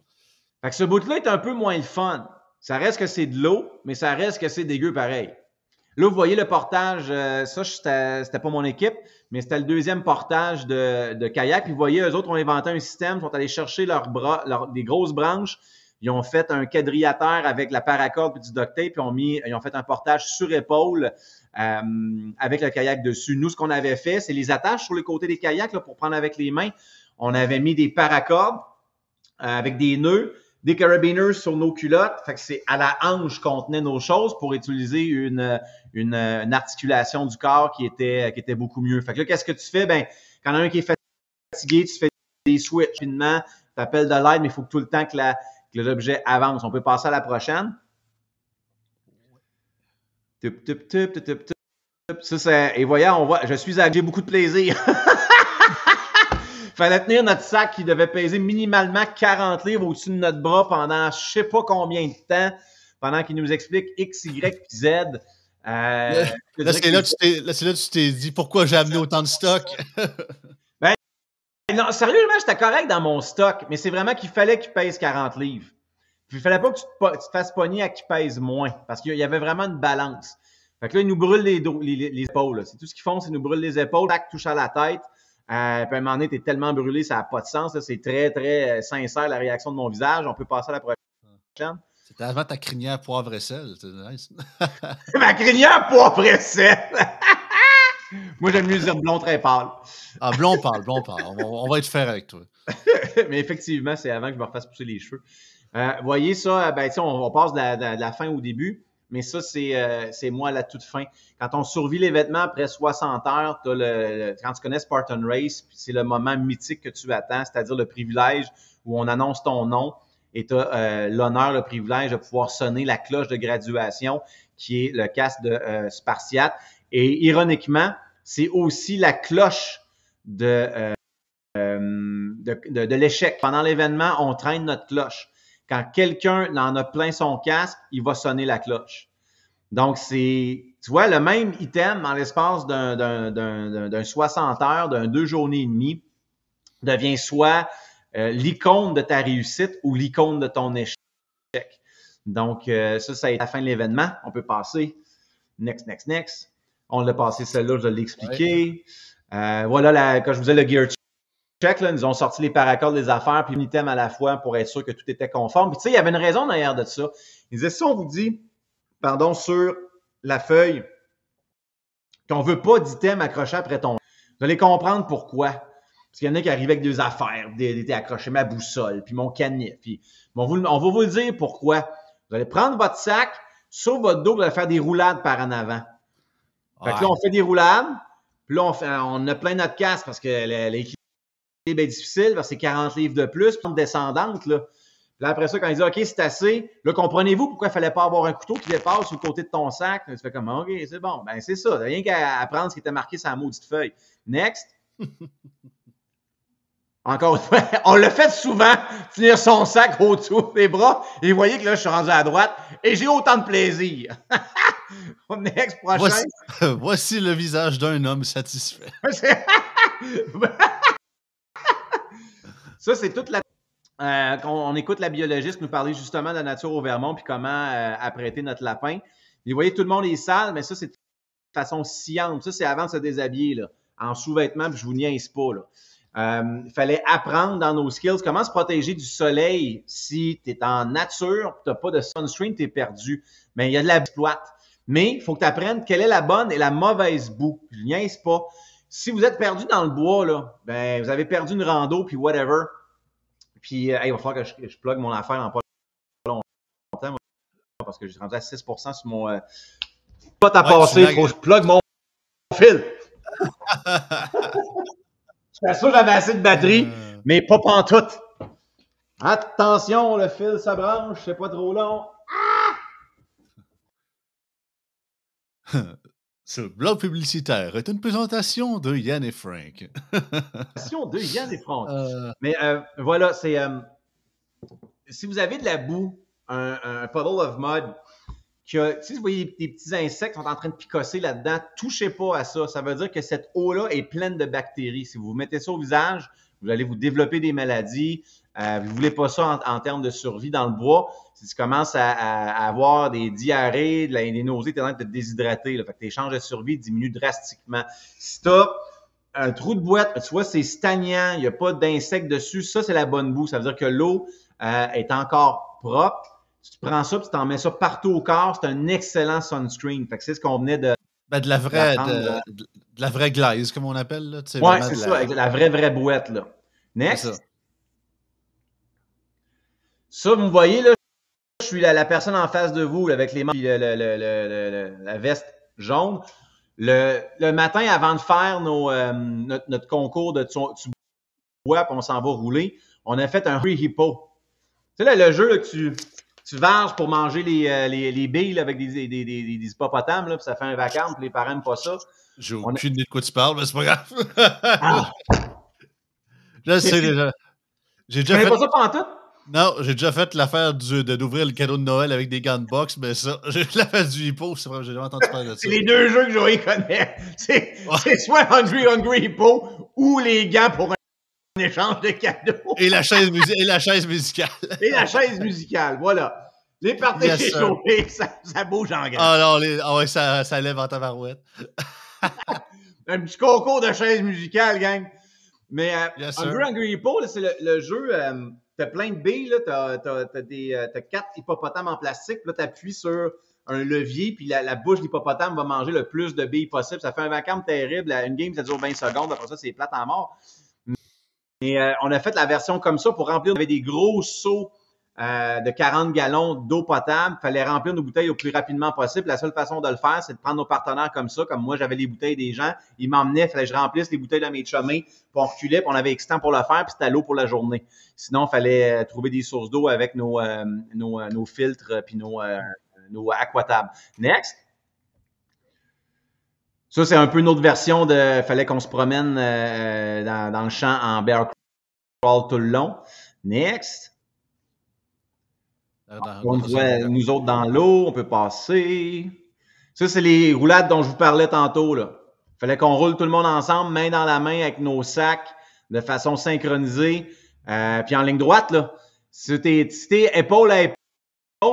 fait que ce bout-là est un peu moins le fun. Ça reste que c'est de l'eau, mais ça reste que c'est dégueu pareil. Là, vous voyez le portage, euh, ça, c'était pas mon équipe, mais c'était le deuxième portage de, de kayak. Puis vous voyez, eux autres ont inventé un système, sont allés chercher leurs bras, leurs, des grosses branches, ils ont fait un quadrillateur avec la paracorde et du duct tape, puis ont mis, ils ont fait un portage sur épaule euh, avec le kayak dessus. Nous, ce qu'on avait fait, c'est les attaches sur le côté des kayaks là, pour prendre avec les mains. On avait mis des paracordes euh, avec des nœuds, des carabiners sur nos culottes. Fait que c'est à la hanche qu'on tenait nos choses pour utiliser une, une, une, articulation du corps qui était, qui était beaucoup mieux. Fait que là, qu'est-ce que tu fais? Ben, quand un qui est fatigué, tu fais des switches rapidement, tu appelles de l'aide, mais il faut que tout le temps que la, que l'objet avance. On peut passer à la prochaine. Ça, c'est, et voyons, on voit, je suis j'ai beaucoup de plaisir. Fallait tenir notre sac qui devait peser minimalement 40 livres au-dessus de notre bras pendant je sais pas combien de temps, pendant qu'il nous explique X, Y, Z. Euh, là, c'est là, que tu t'es dit pourquoi j'ai amené autant de stock? Non, sérieusement, j'étais correct dans mon stock, mais c'est vraiment qu'il fallait qu'il pèse 40 livres. Puis il fallait pas que tu te, fasses pogner à qu'il pèse moins, parce qu'il y avait vraiment une balance. Fait que là, ils nous brûlent les, les, épaules. C'est tout ce qu'ils font, c'est nous brûler les épaules, tac, touche à la tête. Euh, puis à un moment donné, t'es tellement brûlé, ça n'a pas de sens. C'est très, très euh, sincère la réaction de mon visage. On peut passer à la prochaine. C'était avant ta crinière poivre et sel. Nice. Ma crinière poivre et sel! Moi, j'aime mieux dire blond très pâle. Ah, blond pâle, blond pâle. On va, être faire avec toi. Mais effectivement, c'est avant que je me refasse pousser les cheveux. Euh, voyez ça, ben, on, on passe de la, fin au début, mais ça, euh, c'est moi à la toute fin. Quand on survit les vêtements après 60 heures, le, quand tu connais Spartan Race, c'est le moment mythique que tu attends, c'est-à-dire le privilège où on annonce ton nom et tu as euh, l'honneur, le privilège de pouvoir sonner la cloche de graduation qui est le casque de euh, Spartiate. Et ironiquement, c'est aussi la cloche de, de, de l'échec. Pendant l'événement, on traîne notre cloche. Quand quelqu'un en a plein son casque, il va sonner la cloche. Donc, c'est, tu vois, le même item en l'espace d'un 60 heures, d'un deux journées et demie, devient soit euh, l'icône de ta réussite ou l'icône de ton échec. Donc, euh, ça, ça a été la fin de l'événement. On peut passer. Next, next, next. On l'a passé celle-là, je l'ai expliqué. Euh, voilà, la, quand je vous disais le gear check, là, ils ont sorti les paracordes des affaires, puis item à la fois pour être sûr que tout était conforme. Puis tu sais, il y avait une raison derrière de ça. Ils disaient, si on vous dit, pardon, sur la feuille, qu'on veut pas d'item accroché après ton... Vous allez comprendre pourquoi. Parce qu'il y en a qui arrivaient avec des affaires, des, des accrochés, ma boussole, puis mon canif. Puis on, on va vous le dire pourquoi. Vous allez prendre votre sac, sur votre dos, vous allez faire des roulades par en avant. Fait que là, on fait des roulades, puis là, on, fait, on a plein notre casque parce que les, bien difficile parce que c'est 40 livres de plus, puis descendante, là. Là, après ça, quand il dit OK, c'est assez, là, comprenez-vous pourquoi il fallait pas avoir un couteau qui dépasse sur le côté de ton sac? tu fais comme OK, c'est bon. Ben, c'est ça. Rien qu'à apprendre ce qui était marqué sur la maudite feuille. Next. Encore une fois, on le fait souvent, tenir son sac autour des bras. Et vous voyez que là, je suis rendu à droite et j'ai autant de plaisir. Next, prochain. Voici, voici le visage d'un homme satisfait. Ça, c'est toute la. Euh, on, écoute la biologiste nous parler justement de la nature au Vermont puis comment euh, apprêter notre lapin. Vous voyez, tout le monde est sale, mais ça, c'est de façon sciente. Ça, c'est avant de se déshabiller, là, en sous-vêtements, puis je vous niaise pas. Là. Euh, il fallait apprendre dans nos skills comment se protéger du soleil si tu es en nature, tu n'as pas de sunscreen, tu es perdu. Mais il y a de la exploite. Mais il faut que tu apprennes quelle est la bonne et la mauvaise boue. Je niaise pas si vous êtes perdu dans le bois, là, ben, vous avez perdu une rando, puis whatever. Puis, euh, il va falloir que je, je plug mon affaire en pas longtemps, parce que j'ai rendu à 6% sur mon. Euh, pas à passer, il faut que je plug mon fil. je suis sûr que j'avais assez de batterie, euh. mais pas pantoute. Attention, le fil, ça branche, c'est pas trop long. Ah! Ce blog publicitaire est une présentation de Yann et Frank. présentation de Yann et Frank. Euh. Mais euh, voilà, c'est. Euh, si vous avez de la boue un, un puddle of mud si vous voyez des petits insectes qui sont en train de picosser là-dedans, touchez pas à ça. Ça veut dire que cette eau-là est pleine de bactéries. Si vous mettez ça au visage, vous allez vous développer des maladies. Euh, vous ne voulez pas ça en, termes de survie dans le bois. Si tu commences à, avoir des diarrhées, des nausées, tu es en train de te déshydrater. Là. Fait que tes chances de survie diminuent drastiquement. Si tu un trou de boîte, tu vois, c'est stagnant, il n'y a pas d'insectes dessus, ça, c'est la bonne boue. Ça veut dire que l'eau euh, est encore propre tu prends ça, tu t'en mets ça partout au corps, c'est un excellent sunscreen. Fait que c'est ce qu'on venait de. Ben, de la vraie, de, la vraie glaise, comme on appelle. Là. Ouais, c'est ça, la... vraie, vraie bouette. Là. Next. Ça. vous me voyez, là, je suis la, personne en face de vous avec les mains et la veste jaune. Le, le, matin, avant de faire nos, euh, notre, concours de tu, bois, puis on s'en va rouler, on a fait un free hippo. Tu sais, là, le jeu que tu tu varges pour manger les, euh, les, les billes avec des, des, des, des hippopotames, là, puis ça fait un vacarme, puis les parents n'aiment pas ça. J'ai aucune idée de quoi tu parles, mais c'est pas grave. ah. Je sais déjà. J'ai déjà fait. pas ça pendant tout? Non, j'ai déjà fait l'affaire d'ouvrir le cadeau de Noël avec des gants de boxe, mais ça, j'ai l'affaire du hippo, c'est vrai, j'ai jamais entendu parler de ça. C'est les deux jeux que Joey connaît. C'est soit Hungry Hungry Hippo ou les gants pour échange de cadeaux. Et la chaise, et la chaise musicale. et la chaise musicale, voilà. Les parties yes, chauffées, ça, ça, bouge en grand. Ah non, les, ah ouais, ça, ça lève en tabarouette. un petit concours de chaises musicales, gang. Mais euh, yes, Hungry Hungry Hippo, c'est le, le, jeu, euh, t'as plein de billes, t'as, t'as, t'as, des, euh, t'as quatre hippopotames en plastique, là t'appuies sur un levier, puis la, la bouche de l'hippopotame va manger le plus de billes possible. Ça fait un vacarme terrible. Une game, ça dure 20 secondes. Après ça, c'est plate en mort. Et euh, on a fait la version comme ça pour remplir. On avait des gros seaux euh, de 40 gallons d'eau potable. Fallait remplir nos bouteilles au plus rapidement possible. La seule façon de le faire, c'est de prendre nos partenaires comme ça. Comme moi, j'avais les bouteilles des gens. Ils m'emmenaient, il fallait que je remplisse les bouteilles de mes chemins. Puis on reculait, puis on avait extant pour le faire, puis c'était l'eau pour la journée. Sinon, fallait euh, trouver des sources d'eau avec nos, nos, nos, filtres puis nos, nos aquatables. Next. Ça, c'est un peu une autre version de fallait qu'on se promène euh, dans, dans, le champ en bear tout le long. Next. On voit nous autres dans l'eau, on peut passer. Ça, c'est les roulades dont je vous parlais tantôt. Là. Fallait qu'on roule tout le monde ensemble, main dans la main avec nos sacs, de façon synchronisée. Euh, puis en ligne droite, là. Si t'es si épaule à épaule,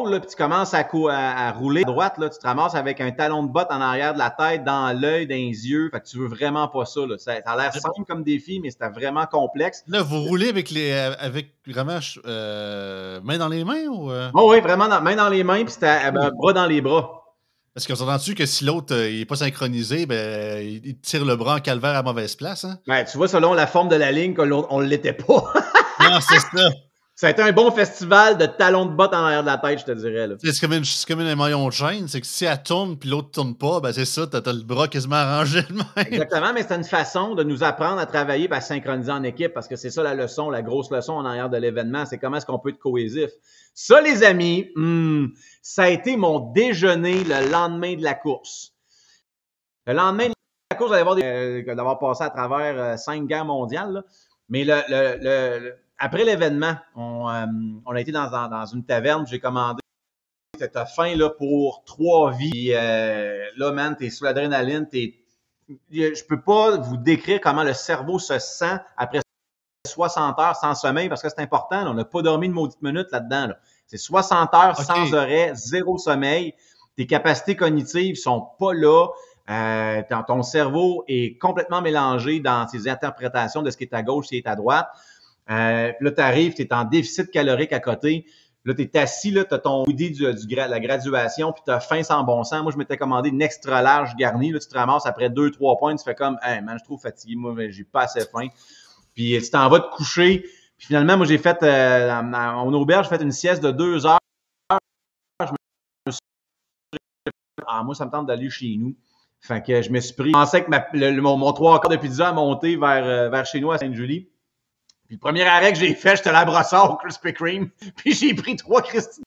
là, puis tu commences à, à, rouler à droite, là, tu te ramasses avec un talon de botte en arrière de la tête, dans l'œil, dans les yeux. Fait que tu veux vraiment pas ça. Là. Ça, a l'air simple comme défi, mais c'était vraiment complexe. Là, vous roulez avec les euh, avec vraiment euh, main dans les mains ou. Euh? Oh, oui, vraiment main dans les mains, puis c'était bras dans les bras. Parce qu'on s'entend-tu que si l'autre n'est pas synchronisé, ben, il tire le bras en calvaire à mauvaise place. Hein? Ben, tu vois, selon la forme de la ligne, on ne l'était pas. non, c'est ça. Ça a été un bon festival de talons de bottes en arrière de la tête, je te dirais. C'est comme, une, comme un maillon de chaîne. C'est que si elle tourne puis l'autre tourne pas, ben c'est ça, t'as as le bras quasiment arrangé de même. Exactement, mais c'est une façon de nous apprendre à travailler et à synchroniser en équipe parce que c'est ça la leçon, la grosse leçon en arrière de l'événement. C'est comment est-ce qu'on peut être cohésif. Ça, les amis, hmm, ça a été mon déjeuner le lendemain de la course. Le lendemain de la course, euh, d'avoir passé à travers euh, cinq guerres mondiales. Mais le, le après l'événement, on, euh, on, a été dans, dans, une taverne, j'ai commandé. T'as faim là, pour trois vies. Euh, là, man, t'es sous l'adrénaline. T'es... Je peux pas vous décrire comment le cerveau se sent après 60 heures sans sommeil parce que c'est important. on n'a pas dormi une maudite minute là-dedans. C'est 60 heures sans arrêt, zéro sommeil. Tes capacités cognitives sont pas là. Euh, ton cerveau est complètement mélangé dans ses interprétations de ce qui est à gauche, ce qui est à droite. Euh, là, tu arrives, tu es en déficit calorique à côté. Là, tu assis, tu as ton hoodie de la graduation, puis tu as faim sans bon sens. Moi, je m'étais commandé une extra large garnie. Là, tu te ramasses après deux, trois points, tu fais comme, hey, man, je trouve fatigué, moi, j'ai pas assez faim. Puis tu t'en vas te coucher. Puis finalement, moi, j'ai fait, euh, en auberge, j'ai fait une sieste de deux heures. ah, moi, ça me tente d'aller chez nous. Fait que je me suis pris. Je pensais que mon, mon trois quarts de pizza a monté vers, euh, vers chez nous à Sainte-Julie le premier arrêt que j'ai fait, j'étais la brossard au Krispy Kreme. Puis j'ai pris trois Christine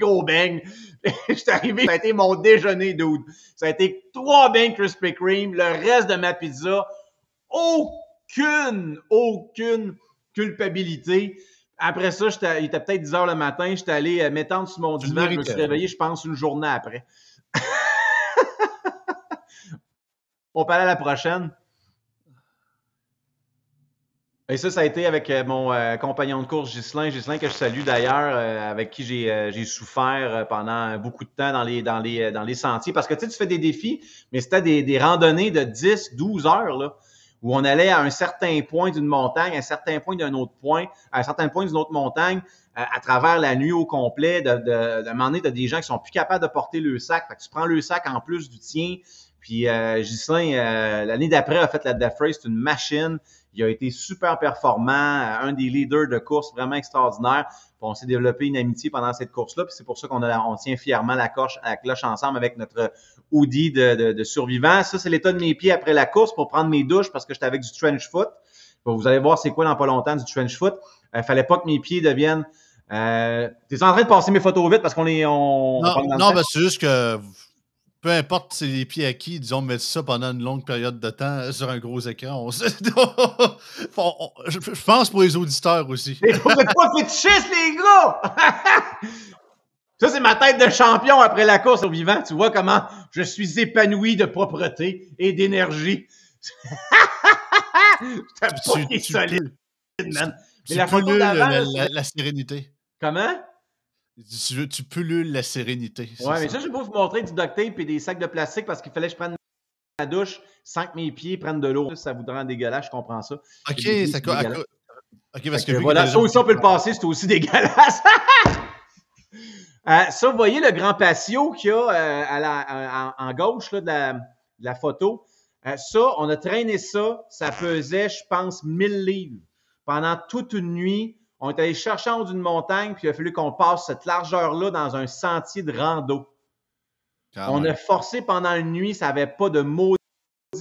gros beignes. J'étais arrivé, ça a été mon déjeuner, dude. Ça a été trois beignes Krispy Kreme, le reste de ma pizza. Aucune, aucune culpabilité. Après ça, il était peut-être 10 heures le matin, j'étais allé euh, m'étendre sur mon divan, je me suis réveillé, je pense, une journée après. On aller à la prochaine. Et ça, ça a été avec euh, mon euh, compagnon de course, Ghislain. Ghislain, que je salue d'ailleurs, euh, avec qui j'ai souffert pendant beaucoup de temps dans les, dans les, dans les sentiers. Parce que tu sais, tu fais des défis, mais c'était des, des randonnées de 10, 12 heures, là, où on allait à un certain point d'une montagne, à un certain point d'un autre point, à un certain point d'une autre montagne, à, travers la nuit au complet. De, de, de, un moment donné, des gens qui sont plus capables de porter le sac. Tu prends le sac en plus du tien. Puis euh, Ghislain, l'année d'après, a fait la Death Race, c'est une machine. Il a été super performant, un des leaders de course vraiment extraordinaire. on s'est développé une amitié pendant cette course-là. Puis c'est pour ça qu'on on tient fièrement la, coche, la cloche ensemble avec notre Audi de, de, de survivant. Ça, c'est l'état de mes pieds après la course pour prendre mes douches parce que j'étais avec du trench foot. vous allez voir c'est quoi dans pas longtemps du trench foot. Il euh, fallait pas que mes pieds deviennent. Euh, T'es en train de passer mes photos vite parce qu'on est. On, non, non ben, c'est juste que peu importe c'est les pieds acquis, disons, mettre ça pendant une longue période de temps sur un gros écran. je pense pour les auditeurs aussi. Mais vous êtes pas fétichistes, les gars! ça, c'est ma tête de champion après la course au vivant. Tu vois comment je suis épanoui de propreté et d'énergie. tu, tu, solide, man. Mais la, la, la sérénité. Comment? Tu, tu pullules la sérénité. Ouais, mais ça, je vais vous montrer du duct tape et des sacs de plastique parce qu'il fallait que je prenne ma douche sans que mes pieds prennent de l'eau. Ça vous rend dégueulasse, je comprends ça. Ok, ça Ok, parce que. voilà, ça aussi, on peut le passer, c'est aussi dégueulasse. euh, ça, vous voyez le grand patio qu'il y a euh, à la, en, gauche là, de, la, de, la, photo. Euh, ça, on a traîné ça. Ça pesait, je pense, 1000 livres pendant toute une nuit on est allé chercher en haut d'une montagne, puis il a fallu qu'on passe cette largeur-là dans un sentier de rando. on a forcé pendant une nuit, ça n'avait pas de maudit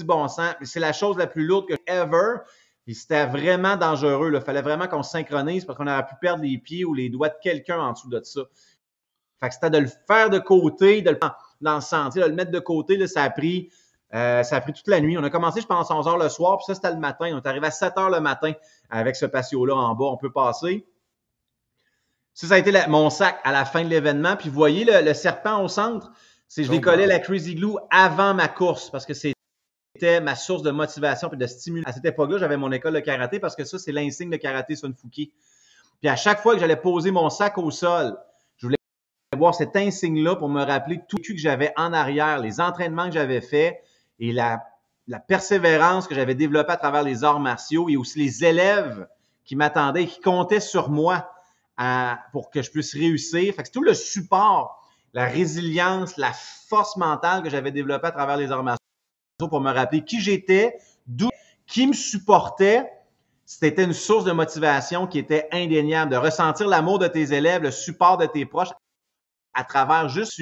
bon sens. C'est la chose la plus lourde que ever. Puis c'était vraiment dangereux. Il fallait vraiment qu'on se synchronise parce qu'on aurait pu perdre les pieds ou les doigts de quelqu'un en dessous de ça. Fait que c'était de le faire de côté, de le dans le sentier, de le mettre de côté. Là, ça a pris euh, ça a pris toute la nuit. On a commencé, je pense, 11 heures le soir, puis ça, c'était le matin. On est arrivé à 7 heures le matin avec ce patio-là en bas. On peut passer. Ça, ça a été mon sac à la fin de l'événement. Puis vous voyez le, serpent au centre? C'est je décollais oh, la Crazy Glue avant ma course parce que c'était ma source de motivation et de stimulation. À cette époque-là, j'avais mon école de karaté parce que ça, c'est l'insigne de karaté Sunfuki. Puis à chaque fois que j'allais poser mon sac au sol, je voulais voir cet insigne-là pour me rappeler tout ce que j'avais en arrière, les entraînements que j'avais faits, et la, persévérance que j'avais développée à travers les arts martiaux et aussi les élèves qui m'attendaient qui comptaient sur moi pour que je puisse réussir. Fait tout le support, la résilience, la force mentale que j'avais développée à travers les arts martiaux pour me rappeler qui j'étais, d'où, qui me supportait. C'était une source de motivation qui était indéniable, de ressentir l'amour de tes élèves, le support de tes proches à travers juste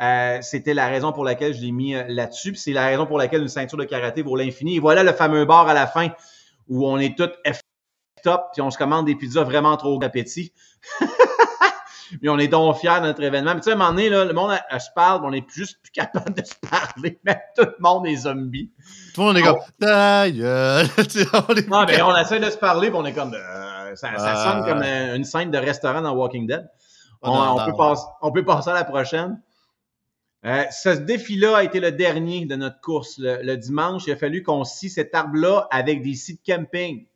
euh, c'était la raison pour laquelle je l'ai mis euh, là-dessus. C'est la raison pour laquelle une ceinture de karaté vaut l'infini. Et voilà le fameux bar à la fin où on est tous top puis on se commande des pizzas vraiment trop d'appétit. Mais on est donc fiers de notre événement. Mais tu sais, à un moment donné, là, le monde se parle, on n'est juste plus capable de se parler. Même tout le monde est zombie. Tout le monde est comme d'ailleurs. non, mais on essaie de se parler, puis on est comme. Euh, ça, sonne comme une scène de restaurant dans Walking Dead. On, peut, passer, on peut passer à la prochaine. Euh, ce défi-là a été le dernier de notre course. Le, dimanche, il a fallu qu'on scie cet arbre-là avec des scies de camping.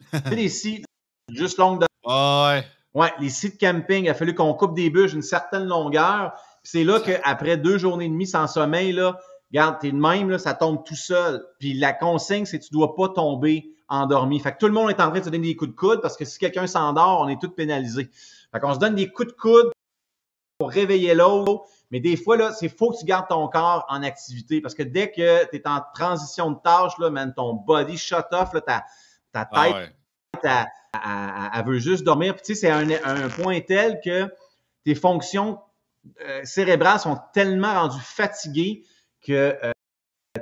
tu des scies juste longues de. ouais. Ouais, les scies de camping, il a fallu qu'on coupe des bûches d'une certaine longueur. C'est là qu'après deux journées et demie sans sommeil, là, regarde, t'es de même, là, ça tombe tout seul. Puis la consigne, c'est que tu dois pas tomber endormi. Fait que tout le monde est en train de se donner des coups de coude parce que si quelqu'un s'endort, on est tous pénalisés. Fait qu'on se donne des coups de coude pour réveiller l'autre mais des fois, là, c'est faut que tu gardes ton corps en activité parce que dès que tu es en transition de tâche, là, man, ton body shut off, là, ta, ta ah tête, elle, veut juste dormir. Puis, tu sais, c'est un, un, point tel que tes fonctions euh, cérébrales sont tellement rendues fatiguées que euh,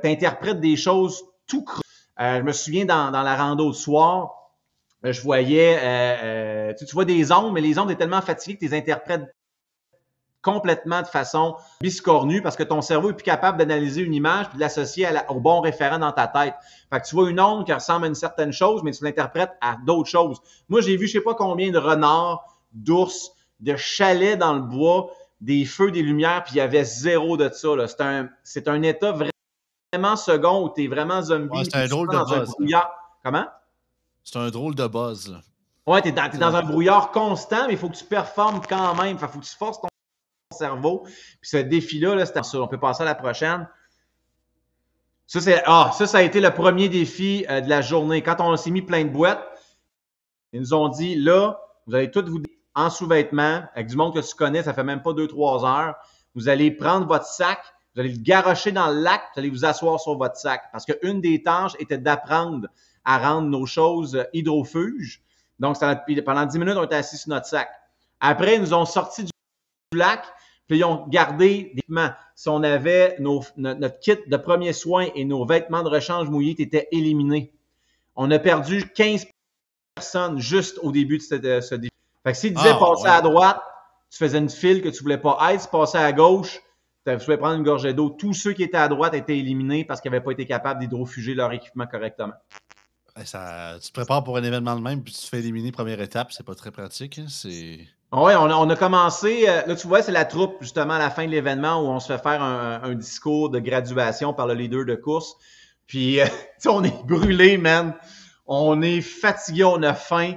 tu interprètes des choses tout creux. Euh, je me souviens dans, dans la rando de soir, je voyais, tu, tu, vois des ondes, mais les ondes sont tellement fatiguées que tu les interprètes complètement de façon biscornue parce que ton cerveau est plus capable d'analyser une image et de l'associer au bon référent dans ta tête. Fait que tu vois une onde qui ressemble à une certaine chose, mais tu l'interprètes à d'autres choses. Moi, j'ai vu je sais pas combien de renards, d'ours, de chalets dans le bois, des feux, des lumières, puis il y avait zéro de ça. C'est un, c'est un état vraiment second où tu es vraiment zombie. c'est un drôle de buzz. Comment? C'est un drôle de buzz. Ouais, tu es, dans, un brouillard constant, mais il faut que tu performes quand même. Il faut que tu forces ton cerveau. Puis ce défi-là, là, c'était ça. On peut passer à la prochaine. Ça, c'est, ah, ça, ça a été le premier défi euh, de la journée. Quand on s'est mis plein de boîtes, ils nous ont dit, là, vous allez toutes vous en sous-vêtements, avec du monde que tu connais, ça fait même pas deux, trois heures. Vous allez prendre votre sac, vous allez le garocher dans le lac, vous allez vous asseoir sur votre sac. Parce qu'une des tâches était d'apprendre à rendre nos choses hydrofuges. Donc, pendant dix minutes, on était assis sur notre sac. Après, ils nous ont sorti du lac, puis ils ont gardé des vêtements. Si on avait notre, kit de premiers soins et nos vêtements de rechange mouillés étaient éliminés. On a perdu 15 personnes juste au début de ce, défi. Fait que s'ils disaient ah, passer à droite, tu faisais une file que tu voulais pas être. Si passer à gauche, tu pouvais prendre une gorgée d'eau. Tous ceux qui étaient à droite étaient éliminés parce qu'ils n'avaient pas été capables d'hydrofuger leur équipement correctement. Ça, tu te prépares pour un événement de même, puis tu te fais éliminer première étape, c'est pas très pratique. Hein, c'est. Ah oui, on a, commencé. Euh, là, tu vois, c'est la troupe, justement, à la fin de l'événement où on se fait faire un, discours de graduation par le leader de course. Puis, euh, on est brûlé, man. On est fatigué, on a faim,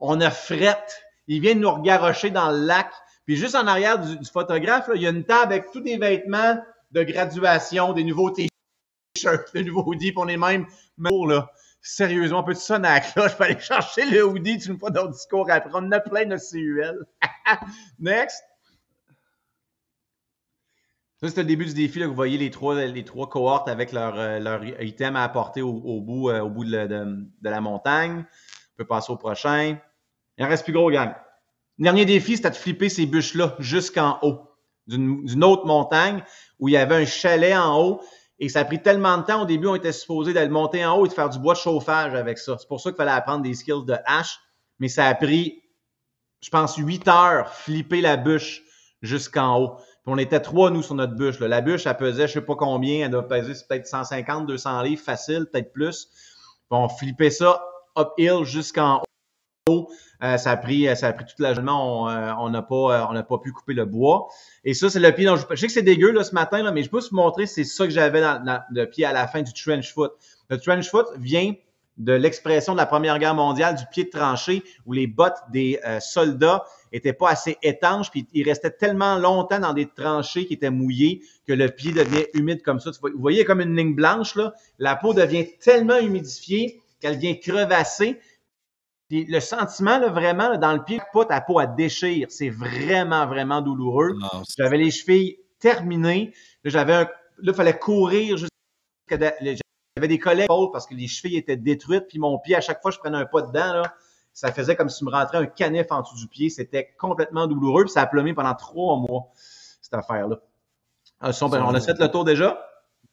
on a frette. Il vient de nous regarrocher dans le lac. Puis, juste en arrière du, photographe, il y a une table avec tous des vêtements de graduation, des nouveaux t-shirts, des nouveaux puis on est même là sérieusement, peut-tu ça là? Je peux aller chercher le hoodie, tu me fais d'autres discours après. On a plein de CUL. Next. Ça, c'est le début du défi. Là, vous voyez les trois, les trois cohortes avec leur, euh, leur item à apporter au, bout, euh, au bout de, de, la montagne. On peut passer au prochain. Il en reste plus gros, gang. Le dernier défi, c'était de flipper ces bûches-là jusqu'en haut d'une autre montagne où il y avait un chalet en haut. Et ça a pris tellement de temps. Au début, on était supposé d'aller monter en haut et de faire du bois de chauffage avec ça. C'est pour ça qu'il fallait apprendre des skills de hache. Mais ça a pris, je pense, huit heures flipper la bûche jusqu'en haut. Puis on était trois, nous, sur notre bûche. La bûche, elle pesait, je sais pas combien. Elle doit peser peut-être 150, 200 livres, facile, peut-être plus. Puis on flippait ça uphill jusqu'en haut. Euh, ça a pris, euh, ça a pris toute la journée. Euh, on n'a pas, on n'a pas pu couper le bois. Et ça, c'est le pied dont je, je sais que c'est dégueu là ce matin mais je peux vous montrer, c'est ça que j'avais dans, le pied à la fin du trench foot. Le trench foot vient de l'expression de la Première Guerre mondiale du pied de tranchée où les bottes des soldats étaient pas assez étanches puis ils restaient tellement longtemps dans des tranchées qui étaient mouillées que le pied devenait humide comme ça. Vous voyez comme une ligne blanche là, la peau devient tellement humidifiée qu'elle vient crevasser puis le sentiment, là, vraiment, dans le pied, pas ta peau à déchire. C'est vraiment, vraiment douloureux. J'avais les chevilles terminées. Là, j'avais un... Là, il fallait courir jusqu'à... J'avais des collègues parce que les chevilles étaient détruites. Puis mon pied, à chaque fois je prenais un pas dedans, là, ça faisait comme si je me rentrais un canif en dessous du pied. C'était complètement douloureux. Puis ça a plomé pendant trois mois, cette affaire-là. Euh, on a fait le tour déjà?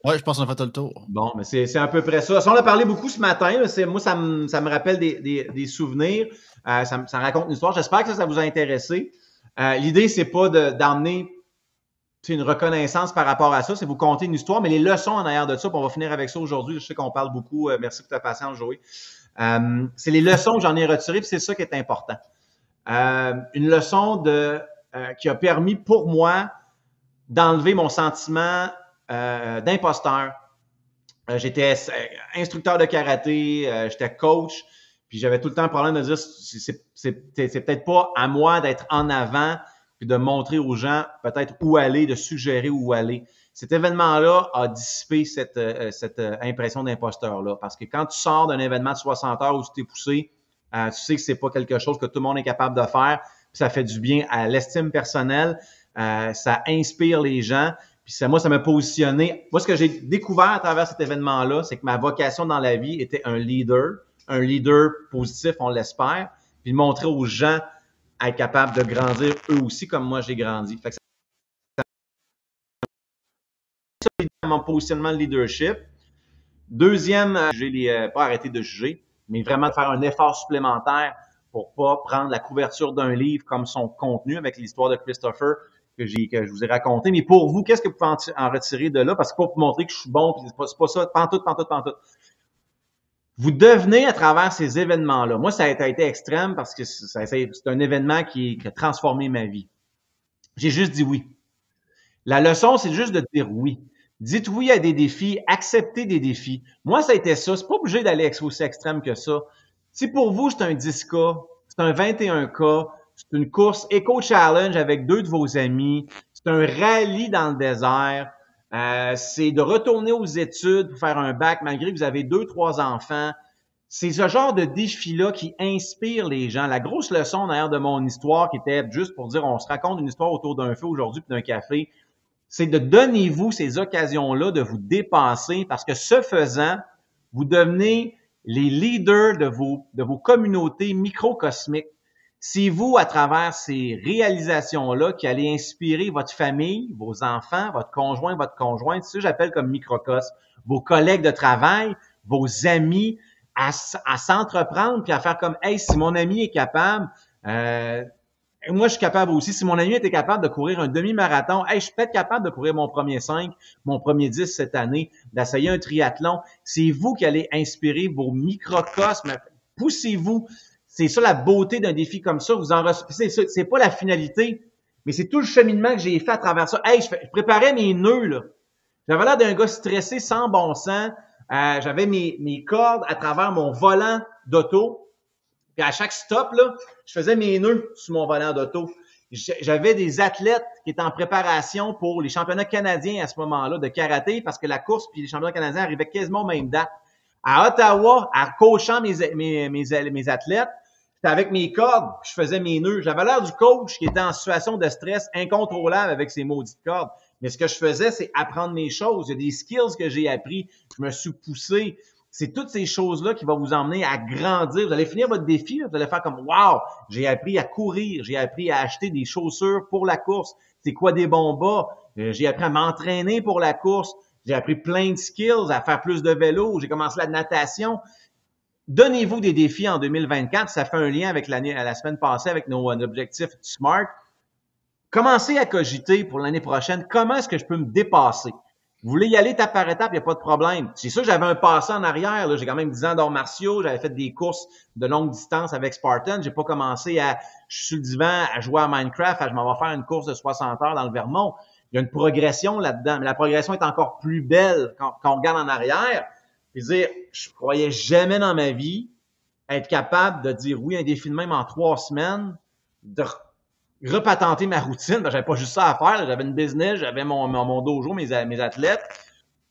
Oui, je pense qu'on a fait le tour. Bon, mais c'est à peu près ça. on a parlé beaucoup ce matin. moi, ça me, ça me rappelle des, des, souvenirs. Euh, ça, raconte une histoire. J'espère que ça, ça vous a intéressé. Euh, L'idée, c'est pas d'emmener une reconnaissance par rapport à ça, c'est vous conter une histoire, mais les leçons en arrière de ça, on va finir avec ça aujourd'hui. Je sais qu'on parle beaucoup. Euh, merci pour ta patience, Joey. Euh, c'est les leçons que j'en ai retirées, puis c'est ça qui est important. Une leçon de, qui a permis pour moi d'enlever mon sentiment euh, d'imposteur. Euh, j'étais euh, instructeur de karaté, j'étais coach, puis j'avais tout le temps le problème de dire c'est peut-être pas à moi d'être en avant puis de montrer aux gens peut-être où aller, de suggérer où aller. Cet événement-là a dissipé cette, impression d'imposteur-là. Parce que quand tu sors d'un événement de 60 heures où tu t'es poussé, tu sais que c'est pas quelque chose que tout le monde est capable de faire. Puis ça fait du bien à l'estime personnelle. ça inspire les gens. Puis ça, moi, ça m'a positionné. Moi, ce que j'ai découvert à travers cet événement-là, c'est que ma vocation dans la vie était un leader, un leader positif, on l'espère, puis de montrer aux gens à être capable de grandir eux aussi comme moi j'ai grandi. Fait que ça, mon positionnement de leadership. Deuxième, euh, j'ai euh, pas arrêté de juger, mais vraiment de faire un effort supplémentaire pour pas prendre la couverture d'un livre comme son contenu avec l'histoire de Christopher que, j'ai, que je vous ai raconté. Mais pour vous, qu'est-ce que vous pouvez en, retirer de là? Parce que pour montrer que je suis bon, puis c'est pas, c'est pas ça, pantoute, pantoute, pantoute. Vous devenez à travers ces événements-là. Moi, ça a été, extrême parce que c'est un événement qui, qui a transformé ma vie. J'ai juste dit oui. La leçon, c'est juste de dire oui. Dites oui à des défis, acceptez des défis. Moi, ça a été ça. C'est pas obligé d'aller aussi extrême que ça. Si pour vous, c'est un 10K, c'est un 21K, c'est une course éco-challenge avec deux de vos amis, c'est un rallye dans le désert, euh, c'est de retourner aux études pour faire un bac malgré que vous avez deux, trois enfants. C'est ce genre de défi-là qui inspire les gens. La grosse leçon d'ailleurs de mon histoire, qui était juste pour dire on se raconte une histoire autour d'un feu aujourd'hui puis d'un café, c'est de donnez-vous ces occasions-là de vous dépasser parce que ce faisant, vous devenez les leaders de vos, de vos communautés microcosmiques. C'est vous, à travers ces réalisations-là, qui allez inspirer votre famille, vos enfants, votre conjoint, votre conjointe, ça que j'appelle comme microcosme, vos collègues de travail, vos amis, à, à s'entreprendre puis à faire comme, hey, si mon ami est capable, euh, moi, je suis capable aussi. Si mon ami était capable de courir un demi-marathon, hey, je suis peut-être capable de courir mon premier 5, mon premier 10 cette année, d'essayer un triathlon. C'est vous qui allez inspirer vos microcosmes. Poussez-vous. C'est ça la beauté d'un défi comme ça. Vous en c'est pas la finalité, mais c'est tout le cheminement que j'ai fait à travers ça. Hey, je, préparais mes nœuds là. J'avais l'air d'un gars stressé sans bon sens. Euh, j'avais mes, mes cordes à travers mon volant d'auto. Puis à chaque stop, là, je faisais mes nœuds sur mon volant d'auto. J'avais des athlètes qui étaient en préparation pour les championnats canadiens à ce moment-là de karaté parce que la course puis les championnats canadiens arrivaient quasiment aux mêmes dates. À Ottawa, à coachant mes, mes, mes, mes athlètes, j'étais avec mes cordes, je faisais mes nœuds. J'avais l'air du coach qui était en situation de stress incontrôlable avec ses maudites cordes. Mais ce que je faisais, c'est apprendre mes choses. Il y a des skills que j'ai appris. Je me suis poussé. C'est toutes ces choses-là qui vont vous emmener à grandir. Vous allez finir votre défi, vous allez faire comme Wow, j'ai appris à courir, j'ai appris à acheter des chaussures pour la course. C'est quoi des bons? Euh, j'ai appris à m'entraîner pour la course. J'ai appris plein de skills, à faire plus de vélo. J'ai commencé la natation. Donnez-vous des défis en 2024. Ça fait un lien avec l'année, la semaine passée avec nos objectifs SMART. Commencez à cogiter pour l'année prochaine. Comment est-ce que je peux me dépasser? Vous voulez y aller étape par étape, il n'y a pas de problème. C'est sûr, j'avais un passé en arrière. J'ai quand même 10 ans d'arts martiaux. J'avais fait des courses de longue distance avec Spartan. J'ai pas commencé à, je suis le divan à jouer à Minecraft, à je m'en vais faire une course de 60 heures dans le Vermont. Il y a une progression là-dedans, mais la progression est encore plus belle quand, on regarde en arrière. Et dire, je croyais jamais dans ma vie être capable de dire oui un défi de même en trois semaines, de repatenter ma routine. J'avais pas juste ça à faire. J'avais une business, j'avais mon, mon, dojo, mes, mes athlètes.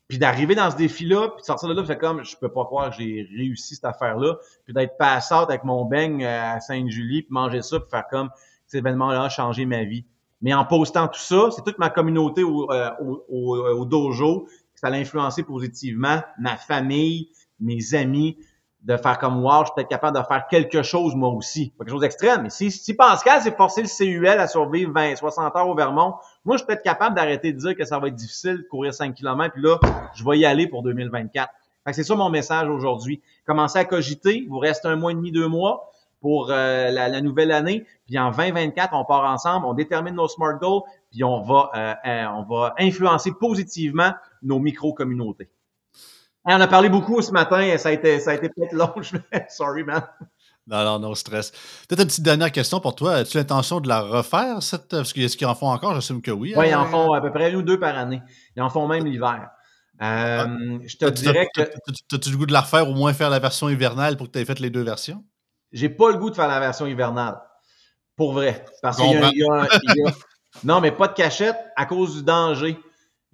Puis d'arriver dans ce défi-là, puis de sortir de là, c'est comme, je peux pas croire que j'ai réussi cette affaire-là. Puis d'être passé avec mon beigne euh, à Sainte-Julie, puis manger ça, puis faire comme, cet événement-là a changé ma vie. Mais en postant tout ça, c'est toute ma communauté au, euh, au, au, au dojo, ça positivement, ma famille, mes amis, de faire comme wow, je suis peut-être capable de faire quelque chose moi aussi. Pas quelque chose d'extrême. Mais si, si Pascal s'est forcé le CUL à survivre 20, 60 heures au Vermont, moi, je suis peut-être capable d'arrêter de dire que ça va être difficile de courir 5 km, puis là, je vais y aller pour 2024. c'est ça mon message aujourd'hui. Commencez à cogiter. Vous reste un mois et demi, deux mois pour euh, la, nouvelle année. Puis en 2024, on part ensemble, on détermine nos SMART goals, puis on va, euh, euh, on va influencer positivement nos micro-communautés on a parlé beaucoup ce matin, ça a été, ça a été peut-être long. Sorry, man. Non, non, non stress. Peut-être une petite dernière question pour toi. As-tu l'intention de la refaire, cette... parce ce qu'ils en font encore? J'assume que oui. Oui, ils en font à peu près une ou deux par année. Ils en font même l'hiver. Euh, ah. je te dirais que. As-tu le goût de la refaire, au moins faire la version hivernale pour que tu aies fait les deux versions? J'ai pas le goût de faire la version hivernale. Pour vrai. Parce qu'il y a, Non, mais pas de cachette à cause du danger.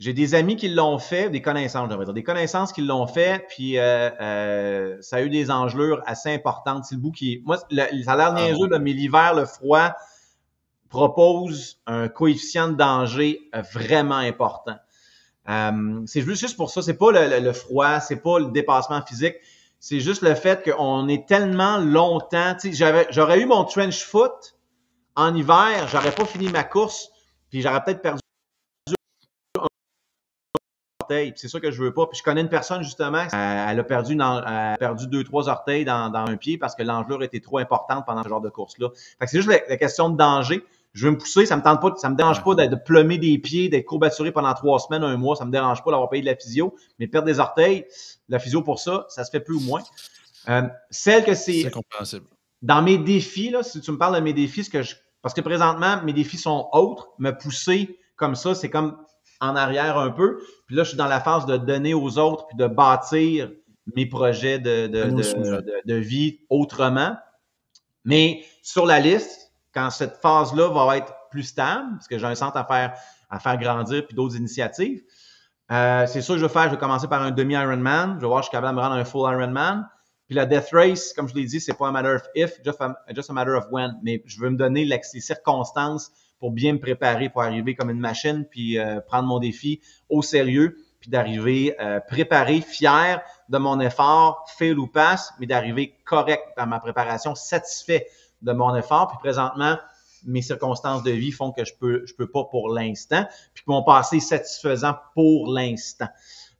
J'ai des amis qui l'ont fait, des connaissances, j'aimerais dire, des connaissances qui l'ont fait, puis euh, euh, ça a eu des engelures assez importantes. C'est le bout qui Moi, le, ça a l'air ah niaiseux, mais l'hiver, le froid propose un coefficient de danger euh, vraiment important. c'est juste pour ça, c'est pas le, le froid, c'est pas le dépassement physique, c'est juste le fait qu'on est tellement longtemps. J'aurais eu mon trench foot en hiver, j'aurais pas fini ma course, puis j'aurais peut-être perdu c'est ça que je veux pas. Puis je connais une personne, justement, elle a perdu, elle perdu deux, trois orteils dans, un pied parce que l'engelure était trop importante pendant ce genre de course-là. c'est juste la, question de danger. Je veux me pousser, ça me tente pas, ça me dérange pas de, de plumer des pieds, d'être courbaturé pendant trois semaines, un mois, ça me dérange pas d'avoir payé de la physio, mais perdre des orteils, la physio pour ça, ça se fait plus ou moins. Euh, celle que c'est. C'est compréhensible. Dans mes défis, là, si tu me parles de mes défis, ce que je, parce que présentement, mes défis sont autres, me pousser comme ça, c'est comme en arrière un peu. Puis là, je suis dans la phase de donner aux autres puis de bâtir mes projets de, de, de, de vie autrement. Mais sur la liste, quand cette phase-là va être plus stable, parce que j'ai un centre à faire, à faire grandir puis d'autres initiatives, euh, c'est sûr que je vais faire, je vais commencer par un demi-Ironman. Je vais voir si je suis capable de me rendre un full Ironman. Puis la Death Race, comme je l'ai dit, c'est pas un matter of if, just a, just a matter of when. Mais je veux me donner les circonstances pour bien me préparer pour arriver comme une machine, puis euh, prendre mon défi au sérieux, puis d'arriver euh, préparé, fier de mon effort, fail ou passe, mais d'arriver correct dans ma préparation, satisfait de mon effort. Puis présentement, mes circonstances de vie font que je peux, je peux pas pour l'instant, puis mon passé est satisfaisant pour l'instant.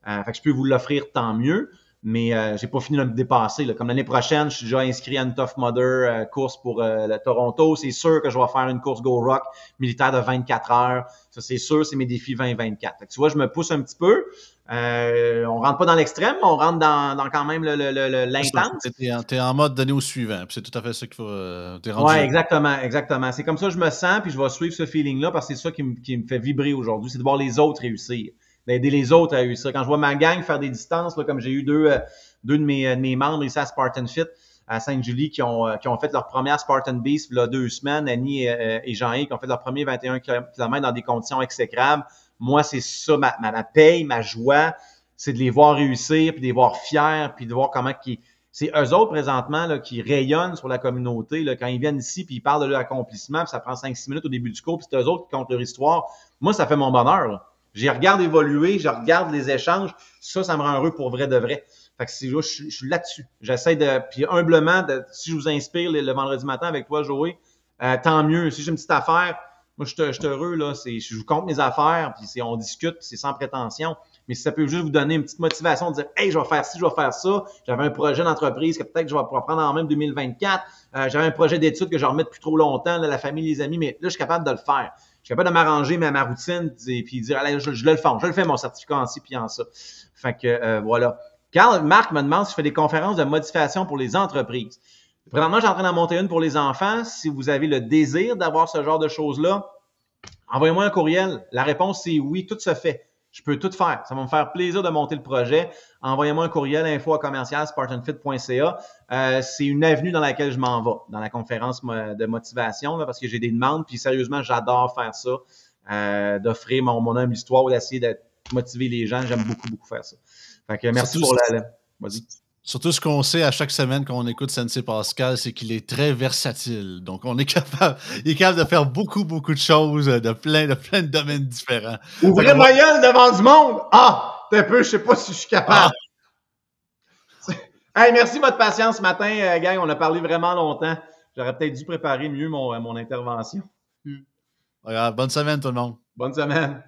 Euh, fait que je peux vous l'offrir tant mieux mais euh, j'ai pas fini de me dépasser. Là. Comme l'année prochaine, je suis déjà inscrit à une Tough Mudder euh, course pour euh, le Toronto. C'est sûr que je vais faire une course Go Rock militaire de 24 heures. Ça, c'est sûr, c'est mes défis 2024. Tu vois, je me pousse un petit peu. Euh, on rentre pas dans l'extrême, mais on rentre dans, dans quand même l'intense. Tu es, en mode donné au suivant. C'est tout à fait ça qu'il faut. Euh, oui, exactement, exactement. C'est comme ça que je me sens, puis je vais suivre ce feeling-là parce que c'est ça qui, qui me fait vibrer aujourd'hui, c'est de voir les autres réussir d'aider les autres à réussir. Quand je vois ma gang faire des distances, là, comme j'ai eu deux, euh, deux de, mes, mes membres ici à Spartan Fit, à Sainte-Julie, qui ont, euh, qui ont fait leur première Spartan Beast il deux semaines, Annie et, euh, Jean-Yves, qui ont fait leur premier 21 km dans des conditions exécrables. Moi, c'est ça, ma, ma, paye, ma joie, c'est de les voir réussir, puis de les voir fiers, puis de voir comment qui c'est eux autres présentement là, qui rayonnent sur la communauté. Là, quand ils viennent ici puis ils parlent de leur accomplissement, puis ça prend 5-6 minutes au début du cours, puis c'est eux autres qui comptent leur histoire. Moi, ça fait mon bonheur. Là. J'y regarde évoluer, je regarde les échanges. Ça, ça me rend heureux pour vrai de vrai. Fait que si je, je, suis là-dessus. J'essaie de. Puis humblement, si je vous inspire le, vendredi matin avec toi, Joey, euh, tant mieux. Si j'ai une petite affaire, moi, je suis heureux, là. Je vous compte mes affaires, puis on discute, c'est sans prétention. Mais si ça peut juste vous donner une petite motivation de dire Hey, je vais faire ci, je vais faire ça. J'avais un projet d'entreprise que peut-être je vais pouvoir prendre en même 2024. Euh, J'avais un projet d'études que je remets depuis trop longtemps, là, la famille, les amis, mais là, je suis capable de le faire je suis capable de m'arranger ma, ma routine et puis dire allez, je, le fais, je le fais mon certificat en ci puis en ça. Fait que euh, voilà. Carl Marc me demande si je fais des conférences de modification pour les entreprises. Présentement, j'ai en train d'en monter une pour les enfants. Si vous avez le désir d'avoir ce genre de choses-là, envoyez-moi un courriel. La réponse, c'est oui, tout se fait. Je peux tout faire. Ça va me faire plaisir de monter le projet. Envoyez-moi un courriel info à commercial spartanfit.ca. Euh, c'est une avenue dans laquelle je m'en vais, dans la conférence de motivation, parce que j'ai des demandes. Puis sérieusement, j'adore faire ça, euh, d'offrir mon, mon humble histoire ou d'essayer de motiver les gens. J'aime beaucoup, beaucoup faire ça. Fait que merci pour la. Vas-y. Surtout ce qu'on sait à chaque semaine quand on écoute Sensei Pascal, c'est qu'il est très versatile. Donc, on est capable, il est capable de faire beaucoup, beaucoup de choses de plein, de plein de domaines différents. Ouvrir ma gueule devant du monde! Ah! un peu, je sais pas si je suis capable. Ah. hey, merci de votre patience ce matin, euh, gang. On a parlé vraiment longtemps. J'aurais peut-être dû préparer mieux mon, mon intervention. bonne semaine, tout le monde. Bonne semaine.